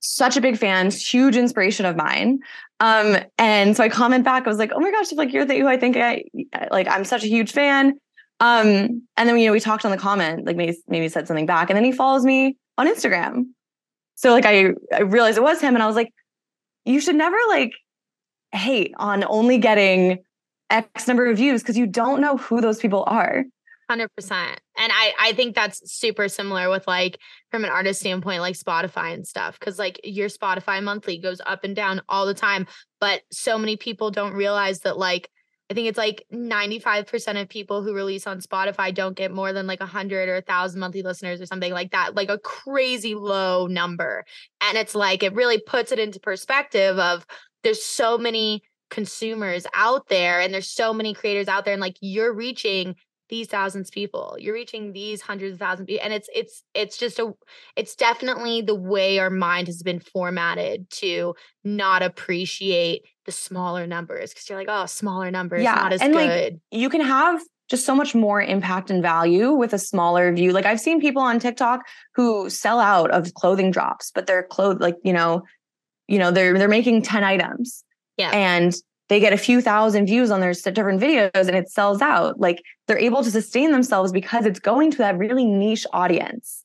such a big fan, huge inspiration of mine. Um, and so I comment back, I was like, oh my gosh, if like you're the who I think I like, I'm such a huge fan. Um, and then you know, we talked on the comment, like maybe maybe said something back, and then he follows me on Instagram. So like I, I realized it was him and I was like, you should never like hate on only getting X number of views because you don't know who those people are. 100% and i i think that's super similar with like from an artist standpoint like spotify and stuff because like your spotify monthly goes up and down all the time but so many people don't realize that like I think it's like 95% of people who release on Spotify don't get more than like a 100 or a 1,000 monthly listeners or something like that, like a crazy low number. And it's like, it really puts it into perspective of there's so many consumers out there and there's so many creators out there and like you're reaching these thousands of people. You're reaching these hundreds of thousands of people and it's it's it's just a it's definitely the way our mind has been formatted to not appreciate the smaller numbers because you're like oh smaller numbers yeah, not as and good. like, you can have just so much more impact and value with a smaller view. Like i've seen people on tiktok who sell out of clothing drops but they're clothed like you know you know they're they're making 10 items yeah. and they get a few thousand views on their different videos and it sells out. Like they're able to sustain themselves because it's going to that really niche audience.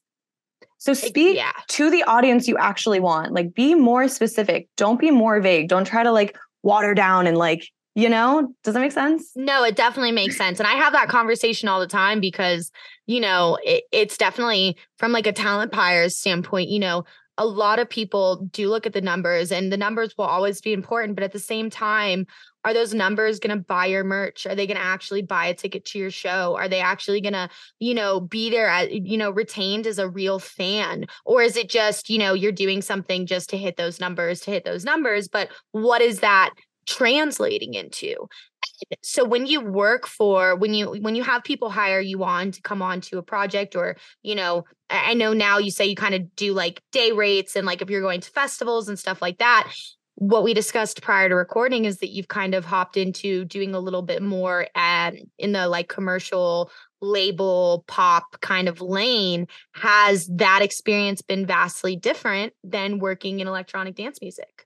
So speak yeah. to the audience you actually want. Like be more specific. Don't be more vague. Don't try to like water down and like, you know, does that make sense? No, it definitely makes sense. And I have that conversation all the time because, you know, it, it's definitely from like a talent buyer's standpoint, you know, a lot of people do look at the numbers and the numbers will always be important but at the same time are those numbers going to buy your merch? Are they going to actually buy a ticket to your show? Are they actually going to you know be there at, you know retained as a real fan? Or is it just you know you're doing something just to hit those numbers to hit those numbers but what is that translating into so when you work for when you when you have people hire you on to come on to a project or you know i know now you say you kind of do like day rates and like if you're going to festivals and stuff like that what we discussed prior to recording is that you've kind of hopped into doing a little bit more and in the like commercial label pop kind of lane. Has that experience been vastly different than working in electronic dance music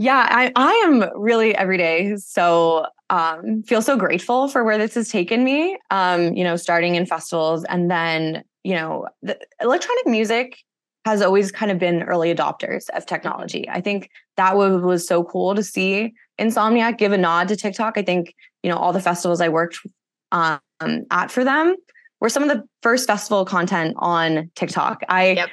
Yeah, I, I am really every day so um, feel so grateful for where this has taken me. Um, you know, starting in festivals and then, you know, the electronic music has always kind of been early adopters of technology. I think that was, was so cool to see Insomniac give a nod to TikTok. I think, you know, all the festivals I worked um, at for them were some of the first festival content on TikTok. I yep.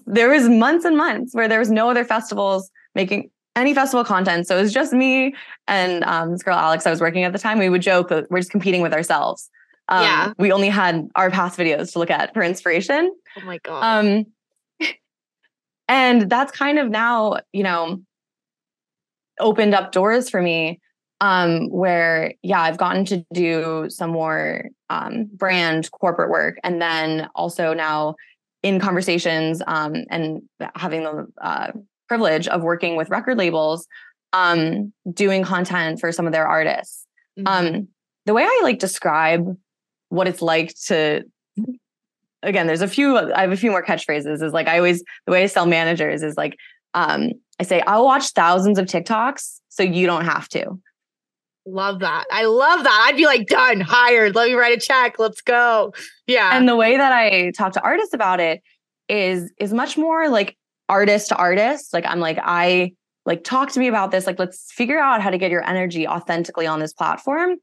there was months and months where there was no other festivals making any festival content. So it was just me and um, this girl Alex I was working at the time. We would joke that we're just competing with ourselves. Um, yeah. We only had our past videos to look at for inspiration. Oh my god. Um, and that's kind of now, you know, opened up doors for me um, where yeah i've gotten to do some more um, brand corporate work and then also now in conversations um, and having the uh, privilege of working with record labels um, doing content for some of their artists mm-hmm. Um, the way i like describe what it's like to again there's a few i have a few more catchphrases is like i always the way i sell managers is like um, i say i'll watch thousands of tiktoks so you don't have to Love that. I love that. I'd be like, done, hired. Let me write a check. Let's go. Yeah. And the way that I talk to artists about it is is much more like artist to artist. Like I'm like, I like talk to me about this. Like, let's figure out how to get your energy authentically on this platform.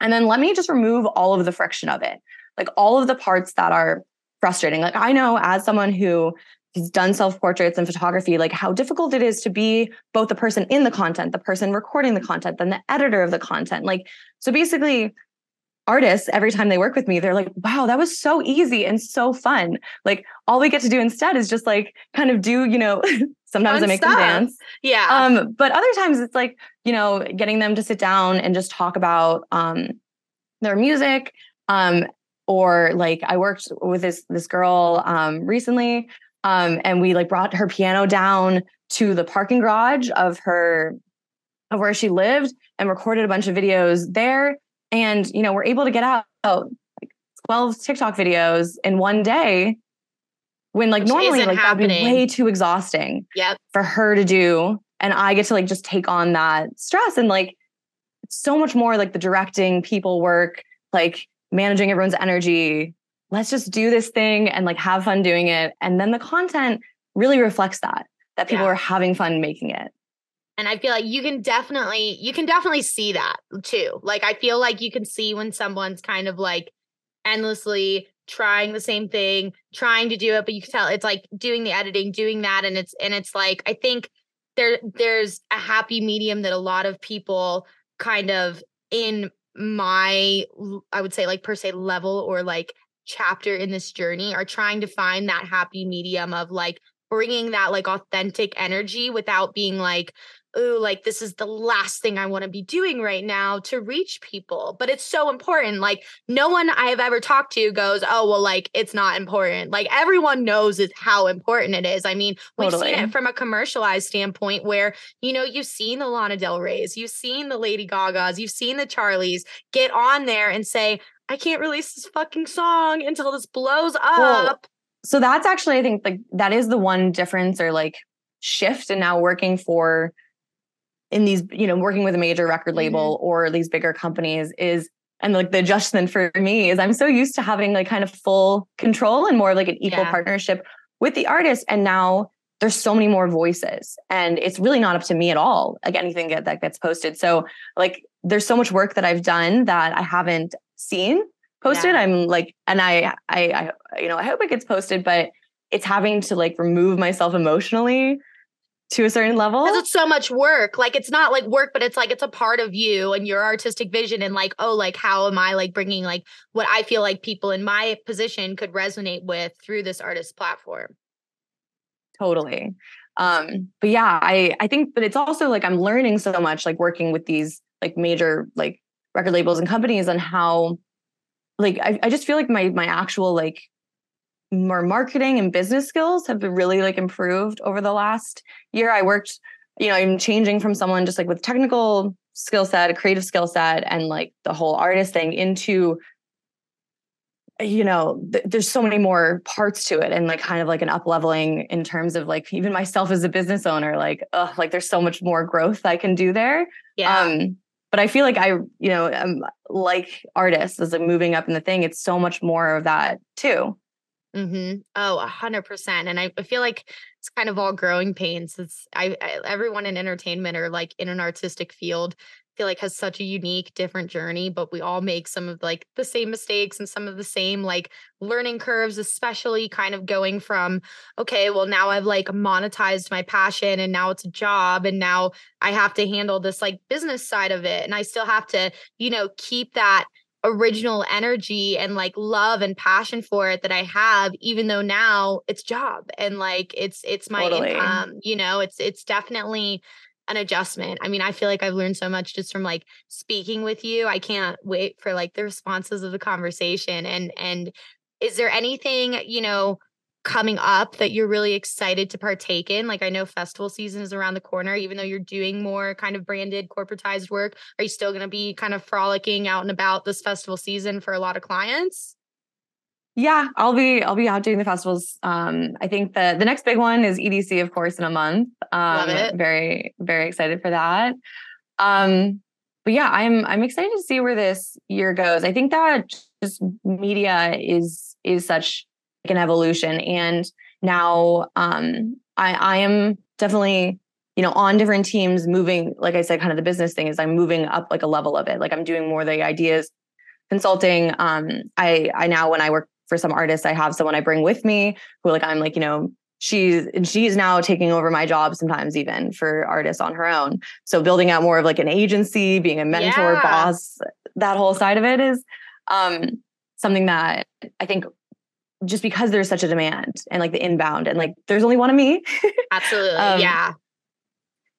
And then let me just remove all of the friction of it. Like all of the parts that are frustrating. Like I know as someone who has done self portraits and photography, like how difficult it is to be both the person in the content, the person recording the content, then the editor of the content. Like, so basically, artists, every time they work with me, they're like, wow, that was so easy and so fun. Like, all we get to do instead is just like kind of do, you know, sometimes fun I make stuff. them dance. Yeah. Um, but other times it's like, you know, getting them to sit down and just talk about um their music. Um, or like I worked with this this girl um recently um, and we like brought her piano down to the parking garage of her of where she lived and recorded a bunch of videos there. And you know, we're able to get out like 12 TikTok videos in one day when like Which normally like that'd be way too exhausting yep. for her to do. And I get to like just take on that stress and like it's so much more like the directing people work, like managing everyone's energy, let's just do this thing and like have fun doing it. And then the content really reflects that, that people yeah. are having fun making it. And I feel like you can definitely, you can definitely see that too. Like, I feel like you can see when someone's kind of like endlessly trying the same thing, trying to do it, but you can tell it's like doing the editing, doing that. And it's, and it's like, I think there, there's a happy medium that a lot of people kind of in my, I would say like per se level or like chapter in this journey are trying to find that happy medium of like bringing that like authentic energy without being like oh like this is the last thing i want to be doing right now to reach people but it's so important like no one i have ever talked to goes oh well like it's not important like everyone knows it, how important it is i mean we've totally. seen it from a commercialized standpoint where you know you've seen the lana del reys you've seen the lady gagas you've seen the charlies get on there and say I can't release this fucking song until this blows up. So that's actually, I think, like that is the one difference or like shift and now working for in these, you know, working with a major record label mm-hmm. or these bigger companies is and like the adjustment for me is I'm so used to having like kind of full control and more like an equal yeah. partnership with the artist. And now there's so many more voices and it's really not up to me at all like anything that, that gets posted so like there's so much work that i've done that i haven't seen posted. Yeah. I'm like, and I, I, I, you know, I hope it gets posted, but it's having to like remove myself emotionally to a certain level. Because it's so much work. Like it's not like work, but it's like it's a part of you and your artistic vision. And like, oh, like how am I like bringing like what I feel like people in my position could resonate with through this artist platform. Totally. Um, but yeah, I I think, but it's also like I'm learning so much, like working with these like major like record labels and companies on how like I, I just feel like my my actual like more marketing and business skills have been really like improved over the last year. I worked, you know, I'm changing from someone just like with technical skill set, a creative skill set, and like the whole artist thing into you know, th- there's so many more parts to it and like kind of like an up leveling in terms of like even myself as a business owner, like, oh, like there's so much more growth I can do there. Yeah. Um, but I feel like I, you know, am like artists as I'm moving up in the thing, it's so much more of that too. Mm-hmm. Oh, a hundred percent. And I, feel like it's kind of all growing pains. It's I, I everyone in entertainment or like in an artistic field feel like has such a unique different journey but we all make some of like the same mistakes and some of the same like learning curves especially kind of going from okay well now i've like monetized my passion and now it's a job and now i have to handle this like business side of it and i still have to you know keep that original energy and like love and passion for it that I have even though now it's job and like it's it's my totally. income you know it's it's definitely an adjustment. I mean, I feel like I've learned so much just from like speaking with you. I can't wait for like the responses of the conversation. And and is there anything, you know, coming up that you're really excited to partake in? Like I know festival season is around the corner, even though you're doing more kind of branded corporatized work. Are you still going to be kind of frolicking out and about this festival season for a lot of clients? Yeah, I'll be I'll be out doing the festivals. Um, I think the the next big one is EDC, of course, in a month. Um, Love it. Very very excited for that. Um, but yeah, I'm I'm excited to see where this year goes. I think that just media is is such an evolution, and now um, I I am definitely you know on different teams moving. Like I said, kind of the business thing is I'm moving up like a level of it. Like I'm doing more the ideas consulting. Um, I I now when I work for some artists, I have someone I bring with me who like I'm like, you know, she's and she's now taking over my job sometimes even for artists on her own. So building out more of like an agency, being a mentor, yeah. boss, that whole side of it is um something that I think just because there's such a demand and like the inbound and like there's only one of me. Absolutely. um, yeah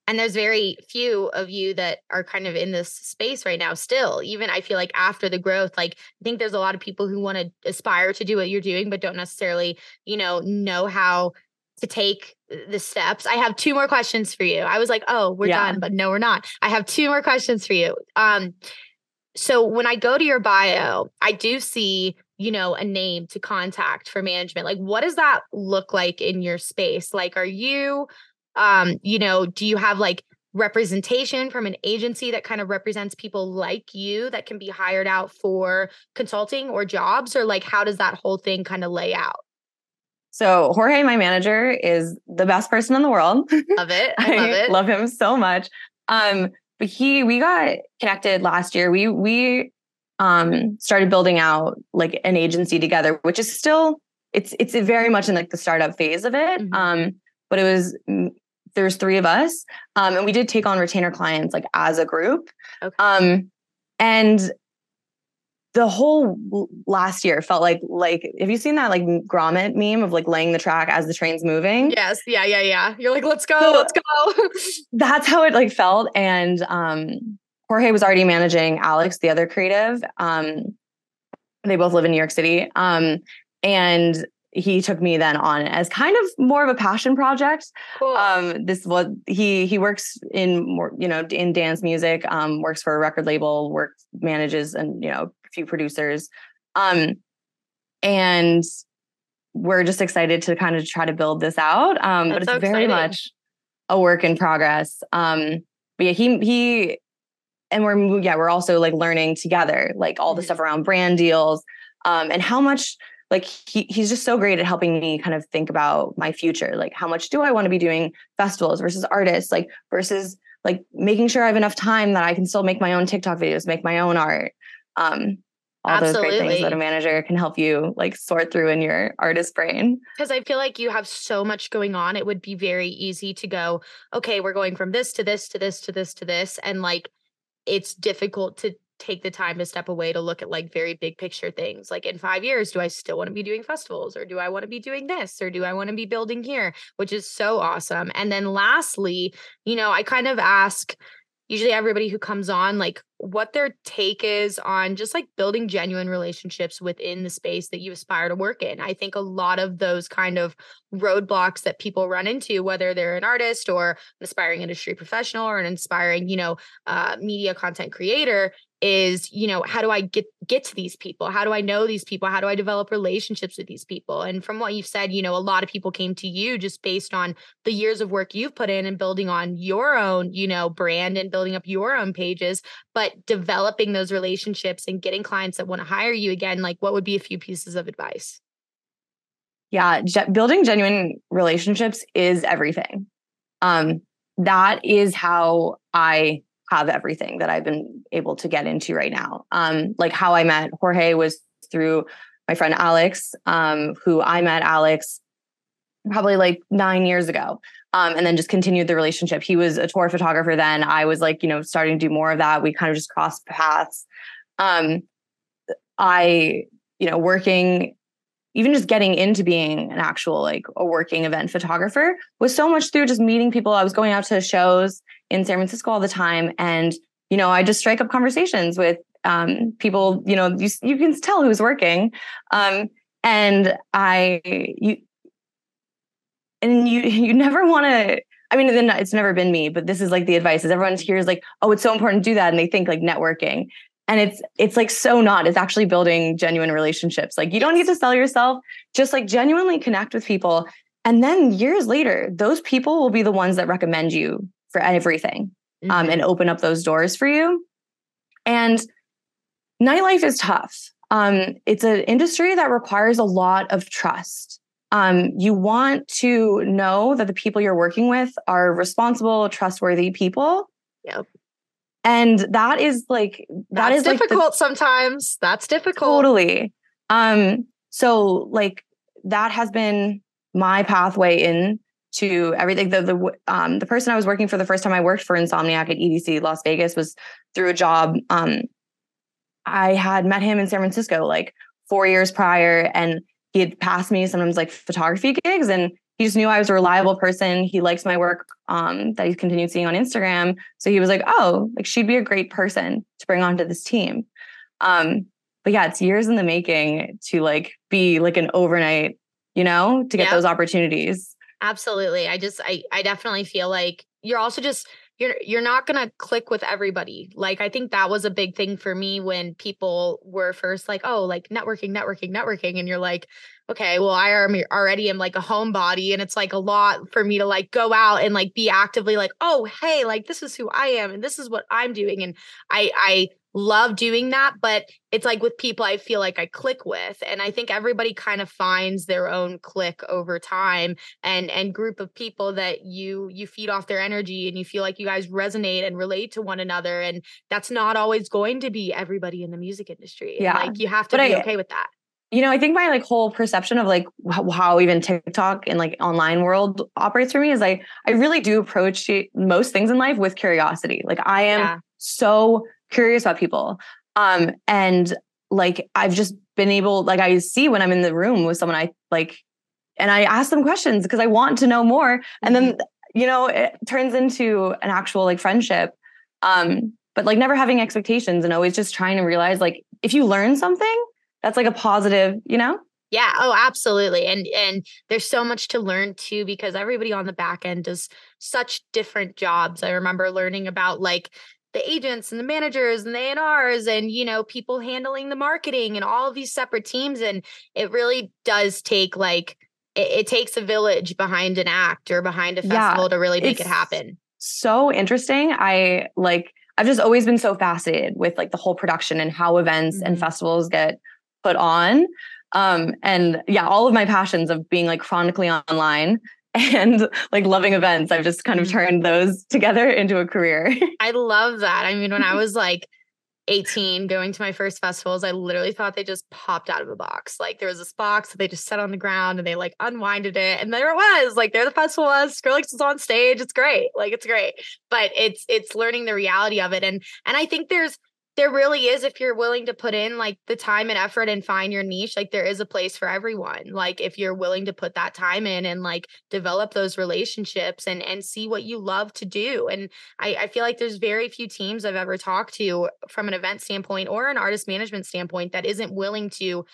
and there's very few of you that are kind of in this space right now still even i feel like after the growth like i think there's a lot of people who want to aspire to do what you're doing but don't necessarily you know know how to take the steps i have two more questions for you i was like oh we're yeah. done but no we're not i have two more questions for you um so when i go to your bio i do see you know a name to contact for management like what does that look like in your space like are you um you know do you have like representation from an agency that kind of represents people like you that can be hired out for consulting or jobs or like how does that whole thing kind of lay out so Jorge, my manager, is the best person in the world. Love it. I love it. love him so much. Um, but he we got connected last year. We we um started building out like an agency together, which is still it's it's very much in like the startup phase of it. Mm-hmm. Um, but it was there's three of us, um, and we did take on retainer clients like as a group. Okay. Um, and the whole last year felt like like have you seen that like Gromit meme of like laying the track as the train's moving? Yes, yeah, yeah, yeah. You're like, let's go, so let's go. that's how it like felt. And um Jorge was already managing Alex, the other creative. Um they both live in New York City. Um and he took me then on as kind of more of a passion project. Cool. Um, this was he he works in more you know in dance music. Um, works for a record label. Works manages and you know a few producers. Um, and we're just excited to kind of try to build this out. Um, but it's so very much a work in progress. Um, but yeah, he he and we're yeah we're also like learning together like all the mm-hmm. stuff around brand deals um, and how much like he, he's just so great at helping me kind of think about my future like how much do i want to be doing festivals versus artists like versus like making sure i have enough time that i can still make my own tiktok videos make my own art um all Absolutely. those great things that a manager can help you like sort through in your artist brain. Because I feel like you have so much going on. It would be very easy to go, okay, we're going from this to this to this to this to this. And like it's difficult to take the time to step away to look at like very big picture things like in 5 years do I still want to be doing festivals or do I want to be doing this or do I want to be building here which is so awesome and then lastly you know I kind of ask usually everybody who comes on like what their take is on just like building genuine relationships within the space that you aspire to work in. I think a lot of those kind of roadblocks that people run into, whether they're an artist or an aspiring industry professional or an inspiring, you know, uh, media content creator, is you know how do i get get to these people? How do i know these people? How do i develop relationships with these people? And from what you've said you know a lot of people came to you just based on the years of work you've put in and building on your own you know brand and building up your own pages but developing those relationships and getting clients that want to hire you again like what would be a few pieces of advice? Yeah ge- building genuine relationships is everything. Um that is how i have everything that I've been able to get into right now. Um, like how I met Jorge was through my friend Alex, um, who I met Alex probably like nine years ago. Um, and then just continued the relationship. He was a tour photographer then. I was like, you know, starting to do more of that. We kind of just crossed paths. Um, I, you know, working even just getting into being an actual like a working event photographer was so much through just meeting people. I was going out to shows in San Francisco all the time, and you know, I just strike up conversations with um, people. You know, you you can tell who's working, um, and I you and you you never want to. I mean, it's never been me, but this is like the advice is everyone hears like, oh, it's so important to do that. And they think like networking and it's it's like so not it's actually building genuine relationships. Like you don't need to sell yourself just like genuinely connect with people. And then years later those people will be the ones that recommend you for everything um, mm-hmm. um, and open up those doors for you. And nightlife is tough. Um, it's an industry that requires a lot of trust. Um, you want to know that the people you're working with are responsible trustworthy people. Yep and that is like that That's is difficult like the, sometimes. That's difficult. Totally. Um so like that has been my pathway in to everything. The the um the person i was working for the first time i worked for insomniac at edc las vegas was through a job. Um i had met him in san francisco like four years prior and he had passed me sometimes like photography gigs and he just knew I was a reliable person. He likes my work um, that he's continued seeing on Instagram. So he was like, oh, like she'd be a great person to bring onto this team. Um, but yeah, it's years in the making to like be like an overnight, you know, to get those opportunities. Absolutely. I just I I definitely feel like you're also just you're you're not going to click with everybody. Like I think that was a big thing for me when people were first like, "Oh, like networking, networking, networking." And you're like, "Okay, well, I already am like a homebody and it's like a lot for me to like go out and like be actively like, "Oh, hey, like this is who I am and this is what I'm doing." And I I love doing that but it's like with people i feel like i click with and i think everybody kind of finds their own click over time and and group of people that you you feed off their energy and you feel like you guys resonate and relate to one another and that's not always going to be everybody in the music industry yeah and like you have to but be I, okay with that you know, I think my like whole perception of like how even TikTok and like online world operates for me is like I really do approach most things in life with curiosity. Like I am yeah. so curious about people. Um, and like I've just been able, like I see when I'm in the room with someone, I like, and I ask them questions because I want to know more. And then, mm-hmm. you know, it turns into an actual like friendship. Um, but like never having expectations and always just trying to realize like if you learn something, that's like a positive, you know? Yeah. Oh, absolutely. And and there's so much to learn too because everybody on the back end does such different jobs. I remember learning about like the agents and the managers and the A&Rs and you know people handling the marketing and all of these separate teams and it really does take like it, it takes a village behind an act or behind a festival yeah, to really make it happen. So interesting. I like I've just always been so fascinated with like the whole production and how events mm-hmm. and festivals get put on. Um, and yeah, all of my passions of being like chronically online and like loving events. I've just kind of mm-hmm. turned those together into a career. I love that. I mean, when I was like 18 going to my first festivals, I literally thought they just popped out of a box. Like there was this box that they just set on the ground and they like unwinded it. And there it was. Like there the festival was. Skrillex is on stage. It's great. Like it's great. But it's it's learning the reality of it. And and I think there's there really is if you're willing to put in like the time and effort and find your niche like there is a place for everyone. Like if you're willing to put that time in and like develop those relationships and and see what you love to do. And i i feel like there's very few teams i've ever talked to from an event standpoint or an artist management standpoint that isn't willing to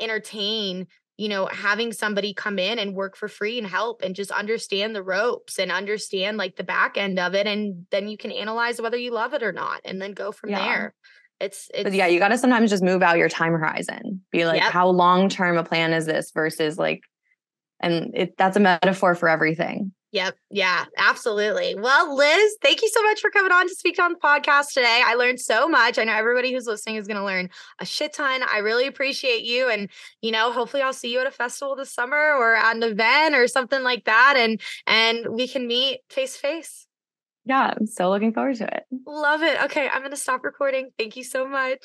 entertain you know, having somebody come in and work for free and help and just understand the ropes and understand like the back end of it. And then you can analyze whether you love it or not and then go from yeah. there. It's, it's but yeah, you got to sometimes just move out your time horizon. Be like, yep. how long term a plan is this versus like, and it that's a metaphor for everything. Yep. Yeah, absolutely. Well, Liz, thank you so much for coming on to speak on the podcast today. I learned so much. I know everybody who's listening is going to learn a shit ton. I really appreciate you. And, you know, hopefully I'll see you at a festival this summer or at an event or something like that. And, and we can meet face to face. Yeah, I'm so looking forward to it. Love it. Okay. I'm going to stop recording. Thank you so much.